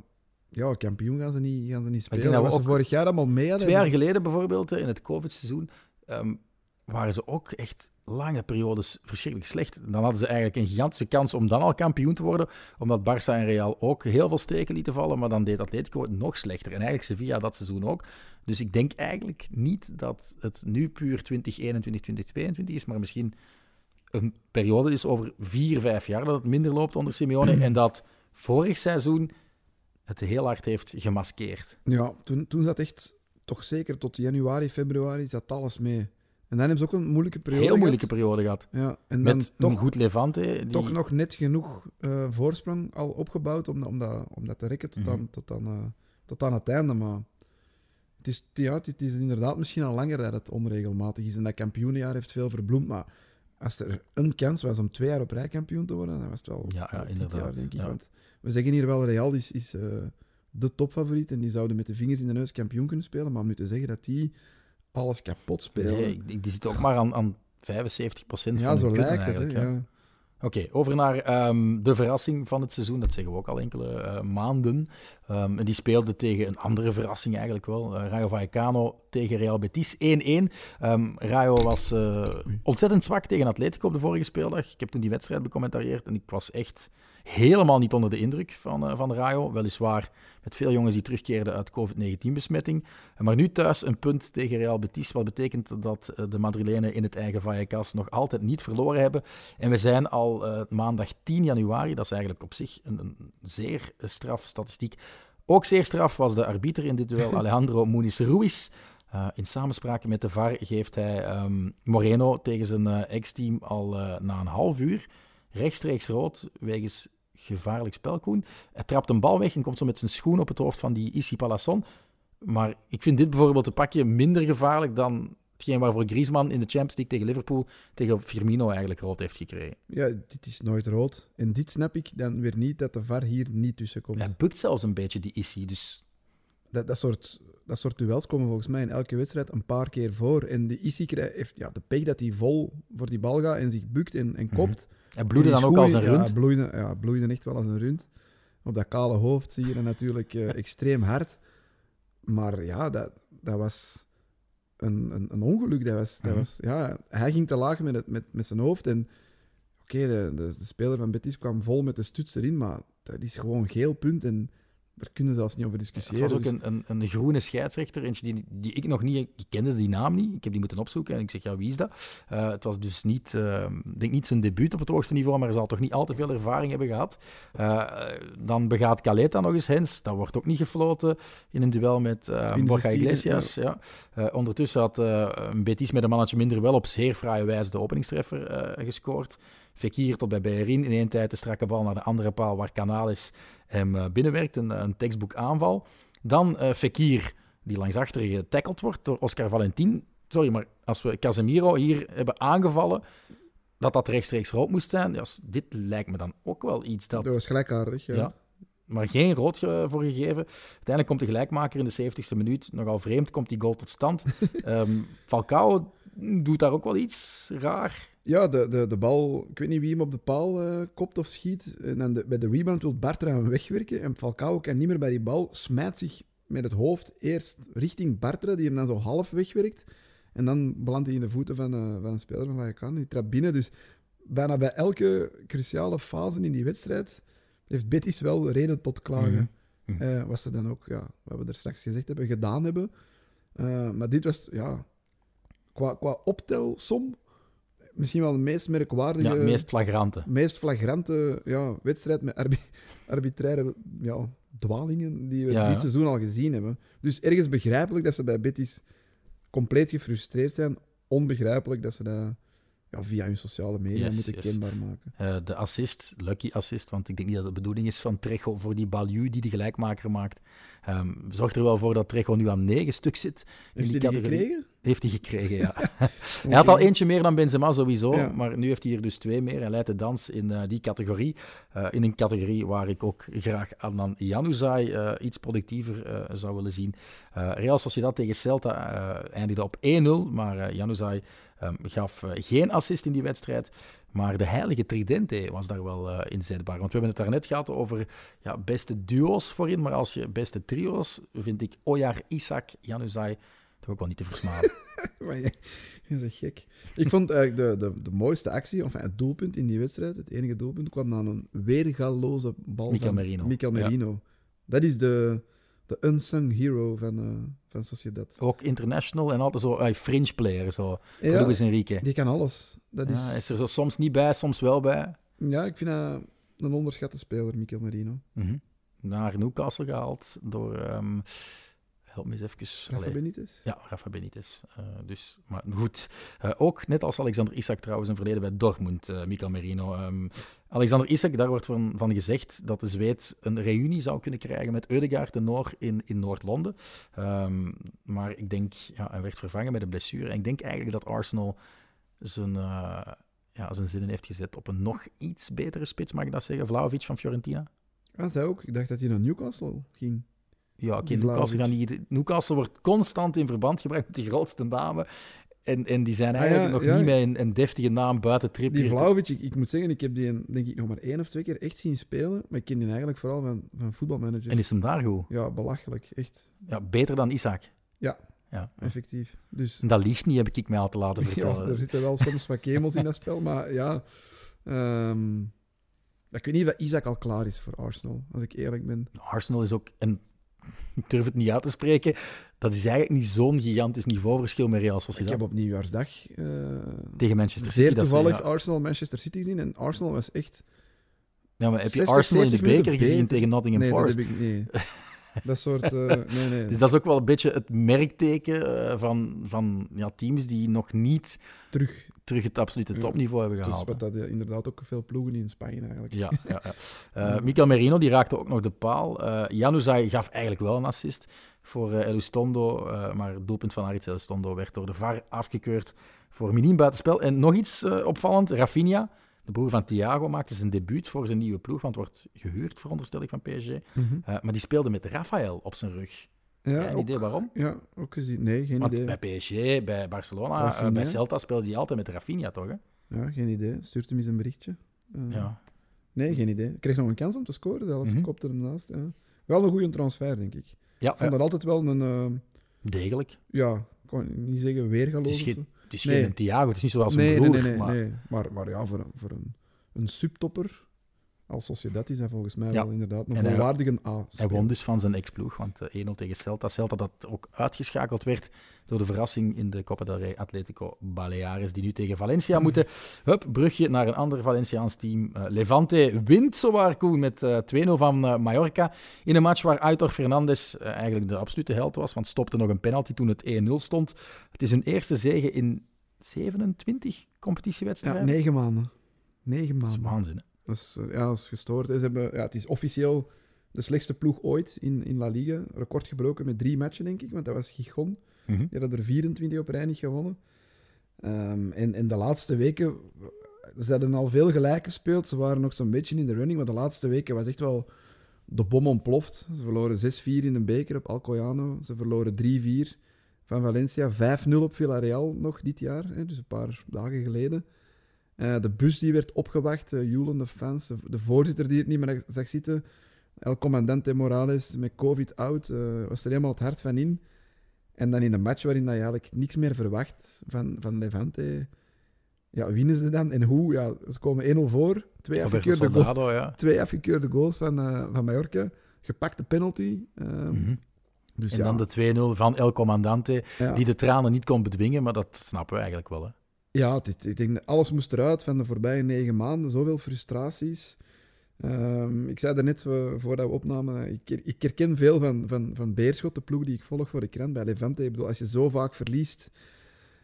ja, kampioen gaan ze niet, gaan ze niet spelen. Dat was ze vorig jaar allemaal mee hadden. Twee jaar geleden bijvoorbeeld, in het COVID-seizoen, um, waren ze ook echt lange periodes verschrikkelijk slecht. Dan hadden ze eigenlijk een gigantische kans om dan al kampioen te worden, omdat Barça en Real ook heel veel steken lieten vallen, maar dan deed Atletico het nog slechter. En eigenlijk Sevilla dat seizoen ook. Dus ik denk eigenlijk niet dat het nu puur 2021, 2022 is, maar misschien een periode is over vier, vijf jaar dat het minder loopt onder Simeone en dat vorig seizoen het heel hard heeft gemaskeerd. Ja, toen, toen zat echt, toch zeker tot januari, februari, zat alles mee. En dan hebben ze ook een moeilijke periode Heel moeilijke periode gehad. Ja, en Met dan toch, een goed Levante. Die... Toch nog net genoeg uh, voorsprong al opgebouwd om, om, dat, om dat te rekken tot, mm -hmm. aan, tot, aan, uh, tot aan het einde. Maar het is, ja, het is inderdaad misschien al langer dat het onregelmatig is. En dat kampioenenjaar heeft veel verbloemd. Maar als er een kans was om twee jaar op rij kampioen te worden, dan was het wel ja, ja, dit jaar, denk ik. Ja. Want we zeggen hier wel, Real is, is uh, de topfavoriet. En die zouden met de vingers in de neus kampioen kunnen spelen. Maar om nu te zeggen dat die alles kapot spelen. Nee, die zit ook maar aan, aan 75 procent ja, van zo lijkt het. Ja. Oké, okay, over naar um, de verrassing van het seizoen. Dat zeggen we ook al enkele uh, maanden. Um, en die speelde tegen een andere verrassing eigenlijk wel. Uh, Rayo Vallecano tegen Real Betis 1-1. Um, Rayo was uh, ontzettend zwak tegen Atletico op de vorige speeldag. Ik heb toen die wedstrijd becommentarieerd en ik was echt helemaal niet onder de indruk van, uh, van Rayo. Weliswaar met veel jongens die terugkeerden uit COVID-19-besmetting. Maar nu thuis een punt tegen Real Betis, wat betekent dat uh, de Madrilenen in het eigen Vallecas nog altijd niet verloren hebben. En we zijn al uh, maandag 10 januari, dat is eigenlijk op zich een, een zeer straf statistiek. Ook zeer straf was de arbiter in dit duel, (laughs) Alejandro Muniz Ruiz. Uh, in samenspraak met de VAR geeft hij um, Moreno tegen zijn uh, ex-team al uh, na een half uur rechtstreeks rood wegens gevaarlijk spel, Koen. Hij trapt een bal weg en komt zo met zijn schoen op het hoofd van die Issy Palasson. Maar ik vind dit bijvoorbeeld een pakje minder gevaarlijk dan hetgeen waarvoor Griezmann in de Champions League tegen Liverpool tegen Firmino eigenlijk rood heeft gekregen. Ja, dit is nooit rood. En dit snap ik dan weer niet dat de VAR hier niet tussen komt. Hij bukt zelfs een beetje, die Issy. Dus Dat, dat, soort, dat soort duels komen volgens mij in elke wedstrijd een paar keer voor. En de Issy heeft ja, de pech dat hij vol voor die bal gaat en zich bukt en, en kopt. hij bloedde Die dan ook als een rund. Ja, bloeide, ja, bloeide echt wel als een rund. Op dat kale hoofd zie je dat natuurlijk eh, (laughs) extreem hard. Maar ja, dat, dat was een, een, een ongeluk. Dat was, dat Mhm. was, ja, hij ging te laag met, het, met, met zijn hoofd. En oké, de, de, de speler van Betis kwam vol met de stuts erin. Maar dat is gewoon geel punt. En daar kunnen ze zelfs niet over Het discussiëren. was ook Dus- een, een, een groene scheidsrechter, eentje die, die ik nog niet... Ik kende die naam niet, ik heb die moeten opzoeken en ik zeg, ja, wie is dat? Eh, het was dus niet, ik denk niet zijn debuut op het hoogste niveau, maar hij zal toch niet al te veel ervaring hebben gehad. Eh, dan begaat Caleta nog eens hens, dat wordt ook niet gefloten in een duel met eh Borja 16e, Iglesias. Ja. Ondertussen had een Betis met een mannetje minder wel op zeer fraaie wijze de openingstreffer gescoord. Fekir tot bij Beherin, in één tijd de strakke bal naar de andere paal waar Canales hem eh, binnenwerkt, een, een textbook aanval. Dan eh Fekir, die langs achteren getackled wordt door Oscar Valentin. Sorry, maar als we Casemiro hier hebben aangevallen, dat dat rechtstreeks rood moest zijn, ja, dit lijkt me dan ook wel iets dat... Dat was gelijkaardig, ja. Ja. Maar geen rood voor gegeven. Uiteindelijk komt de gelijkmaker in de 70ste minuut. Nogal vreemd komt die goal tot stand. (laughs) Ehm, Falcao doet daar ook wel iets raar. Ja, de, de, de bal, ik weet niet wie hem op de paal eh, kopt of schiet. En dan de, bij de rebound wil Bartra hem wegwerken. En Falcao kan niet meer bij die bal, smijt zich met het hoofd eerst richting Bartra, die hem dan zo half wegwerkt. En dan belandt hij in de voeten van, eh, van een speler van Vallecano. Die trapt binnen. Dus bijna bij elke cruciale fase in die wedstrijd heeft Betis wel reden tot klagen. Eh, wat ze dan ook, ja, wat we er straks gezegd hebben, gedaan hebben. Maar dit was, ja, qua, qua optelsom, misschien wel de meest merkwaardige, Ja, meest flagrante. meest flagrante ja, wedstrijd met arbi- arbitraire ja, dwalingen die we Ja, dit ja. seizoen al gezien hebben. Dus ergens begrijpelijk dat ze bij Betis compleet gefrustreerd zijn. Onbegrijpelijk dat ze dat ja, via hun sociale media Yes, moeten yes. kenbaar maken. Eh, de assist, lucky assist, want ik denk niet dat het de bedoeling is van Trejo voor die Balieu die de gelijkmaker maakt. Ehm zorgt er wel voor dat Trejo nu aan negen stuk zit. Heeft hij die gekregen? Heeft hij gekregen, ja. (laughs) Hij had al eentje meer dan Benzema sowieso, Ja. maar nu heeft hij er dus twee meer. Hij leidt de dans in eh, die categorie. Eh, in een categorie waar ik ook graag Adnan Januzaj eh, iets productiever zou willen zien. Real Sociedad tegen Celta eindigde op 1-0, maar Januzaj ehm, gaf geen assist in die wedstrijd. Maar de heilige tridente was daar wel eh, inzetbaar. Want we hebben het daarnet gehad over ja, beste duo's voorin, maar als je beste trio's, vind ik Ojar, Isaac, Januzaj toch ook wel niet te versmalen. (laughs) Maar je, je bent gek. Ik vond eigenlijk de, de, de mooiste actie, of het doelpunt in die wedstrijd, het enige doelpunt, kwam dan een weergaloze bal Mikel van Merino. Ja. Merino. Dat is de, de unsung hero van, eh van Sociedad. Ook international en altijd zo eh, fringe player, zo. Ja, Luis Enrique. die kan alles. Dat Ja, is, is er zo soms niet bij, soms wel bij. ja, ik vind dat een onderschatte speler, Mikel Merino. Mhm. Naar Newcastle gehaald door... ehm, help me eens even. Rafa. Benitez? Ja, Rafa Benitez. Eh, dus, maar goed. Eh, ook, net als Alexander Isak trouwens, een verleden bij Dortmund, eh Mikel Merino. Ehm, Alexander Isak, daar wordt van, van gezegd dat de Zweed een reunie zou kunnen krijgen met Eudegaard de Noor in, in Noord-Londen. Ehm, maar ik denk, ja, hij werd vervangen met een blessure. En ik denk eigenlijk dat Arsenal zijn, eh, ja, zijn zinnen heeft gezet op een nog iets betere spits, mag ik dat zeggen? Vlaovic van Fiorentina. Ah, zij ook. Ik dacht dat hij naar Newcastle ging. Ja, oké, Die Newcastle, gaan Vlahovic. niet, Newcastle wordt constant in verband gebracht met de grootste namen. En, en die zijn Ah, eigenlijk ja, nog ja. niet met een, een deftige naam buiten Die Trippier. Vlaovic, ik, ik moet zeggen, ik heb die een- denk ik nog maar één of twee keer echt zien spelen. Maar ik ken die eigenlijk vooral van, van voetbalmanager. En is hem daar goed? Ja, belachelijk. Echt. Ja, beter dan Isaac. Ja. ja. Effectief. Dus En dat liegt niet, heb ik mij al te laten (laughs) ja, vertellen. er zitten wel soms wat kemels in dat spel. Maar ja... ehm, ik weet niet of Isaac al klaar is voor Arsenal, als ik eerlijk ben. Arsenal is ook, en ik durf het niet uit te spreken, dat is eigenlijk niet zo'n gigantisch niveauverschil met Real Ik Sociedad. heb op nieuwjaarsdag eh, Tegen Manchester City. zeer dat ze- toevallig ja. Arsenal-Manchester City gezien. En Arsenal was echt... Ja, maar heb je 60, Arsenal in de 70 minuten beker gezien beter. tegen Nottingham nee, dat Forest? heb ik, nee. (laughs) Dat soort... uh, nee, nee. Dus dat is ook wel een beetje het merkteken uh, van, van ja, teams die nog niet terug, terug het absolute topniveau hebben gehaald. Dus wat dat inderdaad ook veel ploegen in Spanje eigenlijk. Ja, (laughs) ja, ja. Mikel Merino die raakte ook nog de paal. Januzaj gaf eigenlijk wel een assist voor uh, Elustondo, maar het doelpunt van Aritz Elustondo werd door de VAR afgekeurd voor miniem buitenspel. En nog iets opvallend, Rafinha de broer van Thiago maakte zijn debuut voor zijn nieuwe ploeg, want wordt gehuurd, veronderstel ik, van PSG. Mhm. Uh, maar die speelde met Rafael op zijn rug. Ja, een ook, idee waarom? Ja, ook gezien. Nee, geen want idee. bij PSG, bij Barcelona, Rafinha. uh, bij Celta speelde hij altijd met Rafinha, toch? Hè? Ja, geen idee. Stuurt hem eens een berichtje. Uh, Ja. Nee, geen idee. Ik kreeg nog een kans om te scoren, zelfs. Mhm. kopte hem naast. Ja. Wel een goede transfer, denk ik. Ja, Ik vond dat altijd wel een... eh, degelijk. ja, ik kan niet zeggen weergaloos. Het is geen-. Het is Nee. geen Thiago, het is niet zoals nee, zijn broer. nee, nee, nee, maar nee. Maar, maar ja, voor, een- voor een, een subtopper als Sociedad is hij volgens mij Ja. wel inderdaad een En hij- volwaardige A. Hij won dus van zijn ex-ploeg, want eh, 1-0 tegen Celta. Celta dat ook uitgeschakeld werd door de verrassing in de Copa del Rey Atletico Baleares, die nu tegen Valencia moeten. (laughs) Hup, brugje naar een ander Valenciaans team. Eh, Levante wint zowaar Koen met eh, 2-0 van eh, Mallorca. In een match waar Aitor Fernandez eh, eigenlijk de absolute held was, want stopte nog een penalty toen het 1-0 stond. Het is hun eerste zege in 27 Ja, competitiewedstrijden. negen maanden. Negen Dat is maanden. waanzin, hè? Dat is, eh, ja, is gestoord. Ze hebben, ja, het is officieel de slechtste ploeg ooit in, in La Liga. Record gebroken met drie matchen, denk ik, want dat was Gijon. Mhm. Die hadden er 24 op rij niet gewonnen. Ehm, en in de laatste weken... Ze hadden al veel gelijk gespeeld. Ze waren nog zo'n beetje in de running. Maar de laatste weken was echt wel de bom ontploft. Ze verloren 6-4 in de beker op Alcoyano. Ze verloren 3-4 van Valencia. 5-0 op Villarreal nog dit jaar. Hè, dus een paar dagen geleden. Eh, de bus die werd opgewacht. Uh, joelende fans. De, de voorzitter die het niet meer zag zitten. El Comandante Morales met COVID out. eh, was er helemaal het hart van in. En dan in een match waarin je eigenlijk niks meer verwacht van, van Levante. Ja, winnen ze dan? En hoe? Ja, ze komen 1-0 voor. Twee afgekeurde, goals, Soldado, ja. twee afgekeurde goals van, eh, van Mallorca. Gepakte penalty. ehm, Mhm. Dus En ja, dan de 2-0 van El Comandante, ja. die de tranen niet kon bedwingen, maar dat snappen we eigenlijk wel. Hè? Ja, is- ik denk dat alles moest eruit van de voorbije negen maanden. Zoveel frustraties. Ehm, ik zei daarnet uh, voordat we opnamen, ik, ik herken veel van, van, van Beerschot, de ploeg die ik volg voor de krant bij Levante. Ik bedoel, als je zo vaak verliest,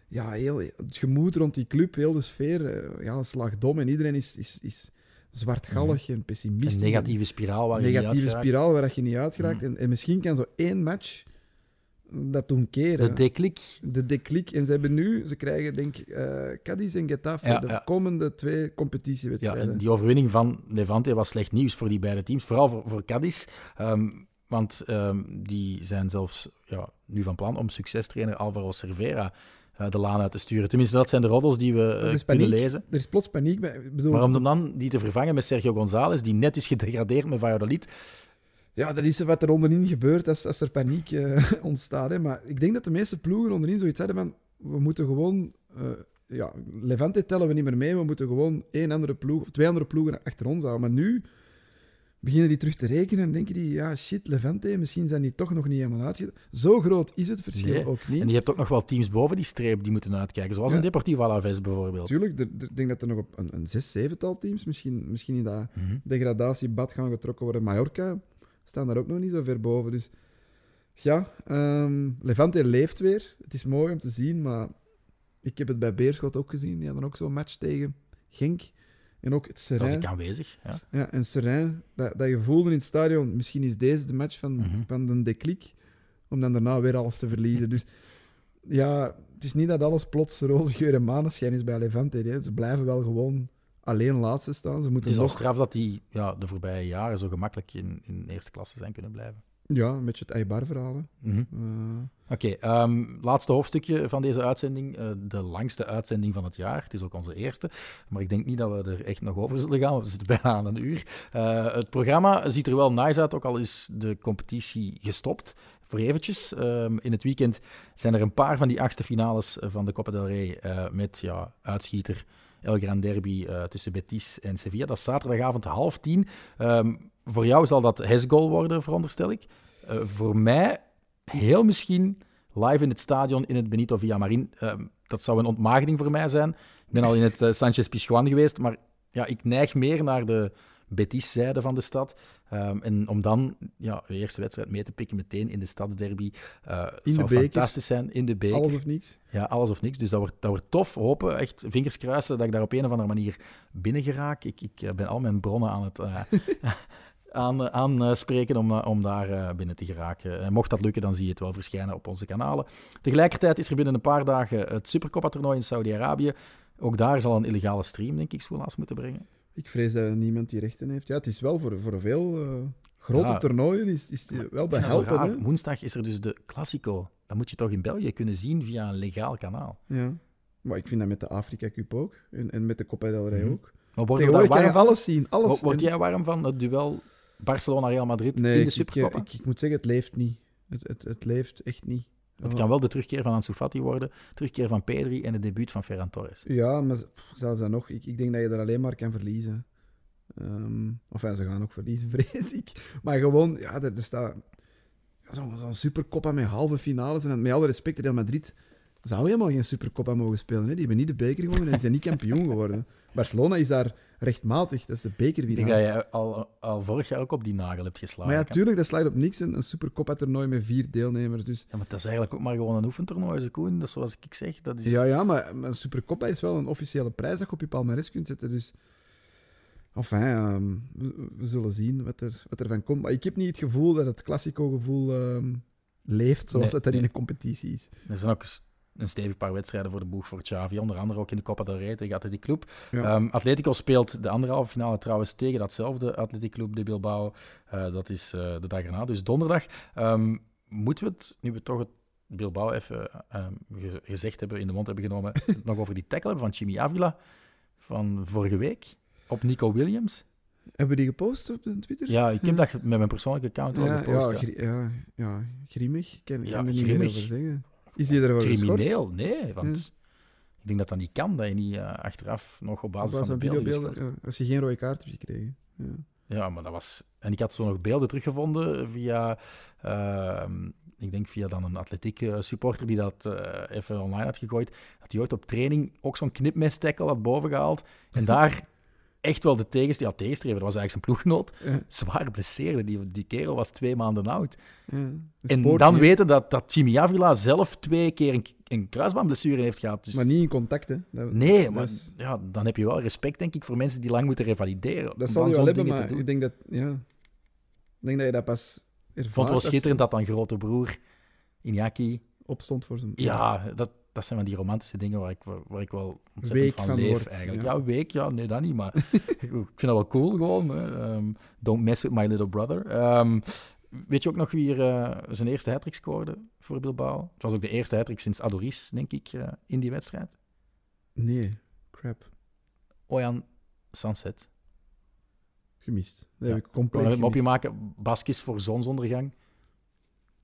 ja, heel, het gemoed rond die club, heel de sfeer, eh, ja, een. En iedereen is, is, is zwartgallig en pessimistisch. Een negatieve spiraal waar je niet negatieve spiraal waar je niet uitgeraakt. Mhm. En, en misschien kan zo één match dat doen keren. De deklik. de declic. En ze hebben nu, ze krijgen denk ik eh Cadiz en Getafe Ja, de ja. komende twee Ja, competitiewedstrijden. en die overwinning van Levante was slecht nieuws voor die beide teams, vooral voor, voor Cadiz. Ehm, want ehm, die zijn zelfs ja, nu van plan om succestrainer Alvaro Cervera eh, de laan uit te sturen. Tenminste, dat zijn de roddels die we is kunnen lezen. Er is plots paniek bij. Bedoel, Maar om dan die te vervangen met Sergio González, die net is gedegradeerd met Valladolid, Ja, dat is wat er onderin gebeurt als, als er paniek eh, (laughs) ontstaat. Hè. Maar ik denk dat de meeste ploegen onderin zoiets hadden van... We moeten gewoon... eh, ja, Levante tellen we niet meer mee. We moeten gewoon één andere ploeg, of twee andere ploegen achter ons houden. Maar nu beginnen die terug te rekenen en denken die... Ja, shit, Levante, misschien zijn die toch nog niet helemaal uitge... Zo groot is het verschil Nee. ook niet. en je hebt ook nog wel teams boven die streep die moeten uitkijken, zoals Ja. een Deportivo Alaves bijvoorbeeld. Tuurlijk, ik denk dat er nog op een, een zes, zevental teams misschien, misschien in dat Mhm. degradatiebad gaan getrokken worden. Mallorca staan daar ook nog niet zo ver boven. Dus ja, ehm, Levante leeft weer. Het is mooi om te zien, maar ik heb het bij Beerschot ook gezien. Die hadden ook zo'n match tegen Genk. En ook het Dat is Serijn. ik aanwezig. Ja. Ja, en Serijn, dat, dat je voelde in het stadion, misschien is deze de match van, Mhm. van de declic, om dan daarna weer alles te verliezen. Dus ja, het is niet dat alles plots roze geur en maneschijn is bij Levante. Hè. Ze blijven wel gewoon alleen laatste staan. Ze Het moeten is al nog straf dat die ja, de voorbije jaren zo gemakkelijk in, in eerste klasse zijn kunnen blijven. Ja, een beetje het Eibar-verhaal. Mhm. Eh, Oké, ehm, laatste hoofdstukje van deze uitzending. eh, de langste uitzending van het jaar. Het is ook onze eerste. Maar ik denk niet dat we er echt nog over zullen gaan. want We zitten (laughs) bijna aan een uur. Eh, het programma ziet er wel nice uit, ook al is de competitie gestopt. Voor eventjes. Ehm, in het weekend zijn er een paar van die achtste finales van de Copa del Rey met ja, uitschieter El Gran Derby eh, tussen Betis en Sevilla. Dat is zaterdagavond half tien. Ehm, voor jou zal dat Hesgoal worden, veronderstel ik. Eh, voor mij heel misschien live in het stadion in het Benito Villamarin. Ehm, dat zou een ontmaagding voor mij zijn. Ik ben al in het eh, Sanchez Pizjuan geweest, maar ja, ik neig meer naar de Betis-zijde van de stad. Ehm, en om dan ja, de eerste wedstrijd mee te pikken meteen in de stadsderby. Uh, in zou de fantastisch zijn. In de beker. Alles of niks. Ja, alles of niks. Dus dat wordt, dat wordt tof. Hopen, echt vingers kruisen dat ik daar op een of andere manier binnen geraak. Ik, ik eh, ben al mijn bronnen aan het uh, (laughs) aan, aanspreken om, om daar binnen te geraken. mocht dat lukken, dan zie je het wel verschijnen op onze kanalen. Tegelijkertijd is er binnen een paar dagen het Supercoppa-toernooi in Saudi-Arabië. Ook daar zal een illegale stream, denk ik, Soelaas moeten brengen. Ik vrees dat niemand die rechten heeft. Ja, het is wel voor, voor veel uh, grote ja, toernooien is, is die wel behelpen. Hè? Woensdag is er dus de Classico. Dat moet je toch in België kunnen zien via een legaal kanaal. Ja, maar ik vind dat met de Afrika Cup ook. En, en met de Copa del Rey Mhm. ook. Maar word Tegenwoordig kan je alles zien. Alles. Word, jij warm van het duel Barcelona-Real Madrid nee, in de ik, Supercoppa? ik, ik moet zeggen, het leeft niet. Het, het, het leeft echt niet. Het kan wel de terugkeer van Ansu Fati worden, terugkeer van Pedri en het debuut van Ferran Torres. Ja, maar zelfs dan nog, ik, ik denk dat je er alleen maar kan verliezen. Ehm of ja, ze gaan ook verliezen, (laughs) vrees ik. Maar gewoon, ja, er, er staat zo'n zo'n supercoppa met halve finales. En met alle respect, Real Madrid zou helemaal geen supercoppa mogen spelen. Hè. Die hebben niet de beker gewonnen en die zijn niet kampioen geworden. (laughs) Barcelona is daar rechtmatig, dat is de Ik denk dat je al, al vorig jaar ook op die nagel hebt geslagen. Maar ja, tuurlijk, dat slaat op niks. Een, een supercoppa-toernooi met vier deelnemers. Dus Ja, maar dat is eigenlijk ook maar gewoon een oefentoernooi, zo Koen. Dat is zoals ik zeg. Dat is... Ja, ja, maar, een Supercoppa is wel een officiële prijs dat je op je palmarès kunt zetten. Dus, enfin, ehm, we, zullen zien wat er, wat er van komt. Maar ik heb niet het gevoel dat het Classico-gevoel ehm, leeft zoals Nee, het er in de competitie is. Er zijn ook een stevig paar wedstrijden voor de boeg voor Xavi. Onder andere ook in de Copa del Rey tegen Atletico Club. Ja. Ehm, Atletico speelt de andere halve finale trouwens tegen datzelfde Atletico Club de Bilbao. Eh, dat is eh, de dag erna, dus donderdag. Ehm, moeten we het, nu we toch het Bilbao even ehm, ge- gezegd hebben, in de mond hebben genomen, (laughs) nog over die tackle hebben van Jimmy Avila van vorige week op Nico Williams? Hebben we die gepost op de Twitter? Ja, ik heb dat met mijn persoonlijke account al ja, gepost. ja, ja. ja, ja, grimmig. Ik kan, kan er niet meer over zeggen. Is die er wel Crimineel, nee, want Ja. ik denk dat dat niet kan, dat je niet eh, achteraf nog op basis van videobeelden? Ja, als je geen rode kaart hebt gekregen. Ja. Ja, maar dat was... En ik had zo nog beelden teruggevonden via... ehm, ik denk via dan een atletiek eh, supporter die dat eh, even online had gegooid. Dat hij ooit op training ook zo'n knipmes tackle had bovengehaald. En daar echt wel de tegenstrever... Ja, tegenstrever, dat was eigenlijk zijn ploeggenoot. Ja, Zwaar blesseerde. Die, die kerel was twee maanden oud. ja. En dan weten dat, dat Jimmy Avila zelf twee keer een, een kruisbandblessure heeft gehad. Dus Maar niet in contact, hè. Dat, Nee, dat maar is- ja, dan heb je wel respect, denk ik, voor mensen die lang moeten revalideren. Dat zal je wel hebben, maar ik denk dat, ja, ik denk dat je dat pas ervaart vond het wel als schitterend dat dan grote broer Iñaki... opstond voor zijn... Ja, dat, dat zijn van die romantische dingen waar ik, waar, ik wel ontzettend Week van, van leef, wordt, eigenlijk. ja. Ja. week, ja, nee, dat niet, maar (laughs) ik vind dat wel cool, gewoon. Hè. Ehm, don't mess with my little brother. Ehm, weet je ook nog wie er eh, zijn eerste hat scoorde voor Bilbao? Het was ook de eerste hat sinds Adoris, denk ik, eh, in die wedstrijd. Nee, crap. Ojan Sanset. Gemist. Dat Ja. heb ik Ik compleet mopje gemist. maken. Baskis voor zonsondergang.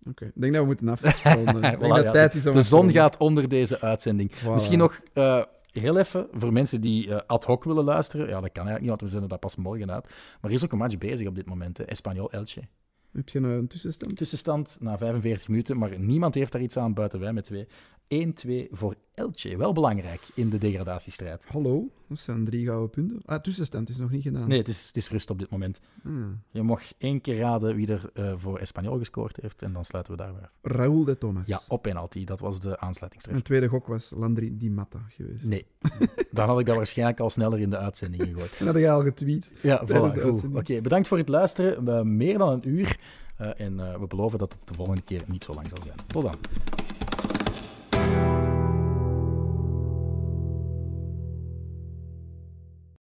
Oké, ik denk dat we moeten (laughs) Voilà, ja, tijd is om De af zon gaat onder deze uitzending. Voilà. Misschien nog eh, heel even, voor mensen die eh, ad hoc willen luisteren. Ja, dat kan eigenlijk niet, want we zenden dat pas morgen uit. Maar er is ook een match bezig op dit moment. hè. Espanyol Elche. Heb je een tussenstand? Tussenstand na 45 minuten, maar niemand heeft daar iets aan buiten wij met twee. 1-2 voor Elche. Wel belangrijk in de degradatiestrijd. Hallo, dat zijn drie gouden punten. Ah, tussenstand is nog niet gedaan. Nee, het is, het is rust op dit moment. Hmm. Je mag één keer raden wie er eh, voor Espanyol gescoord heeft en dan sluiten we daar weer. af. Raúl de Thomas. Ja, op penalty. Dat was de Mijn aansluitingstreffer. tweede gok was Landry Di Matta geweest. Nee, (laughs) dan had ik dat waarschijnlijk al sneller in de uitzending gegooid. En had je al getweet. Ja, voilà. Oké, bedankt voor het luisteren. We- meer dan een uur. Eh, en eh, we beloven dat het de volgende keer niet zo lang zal zijn. Tot dan. thank you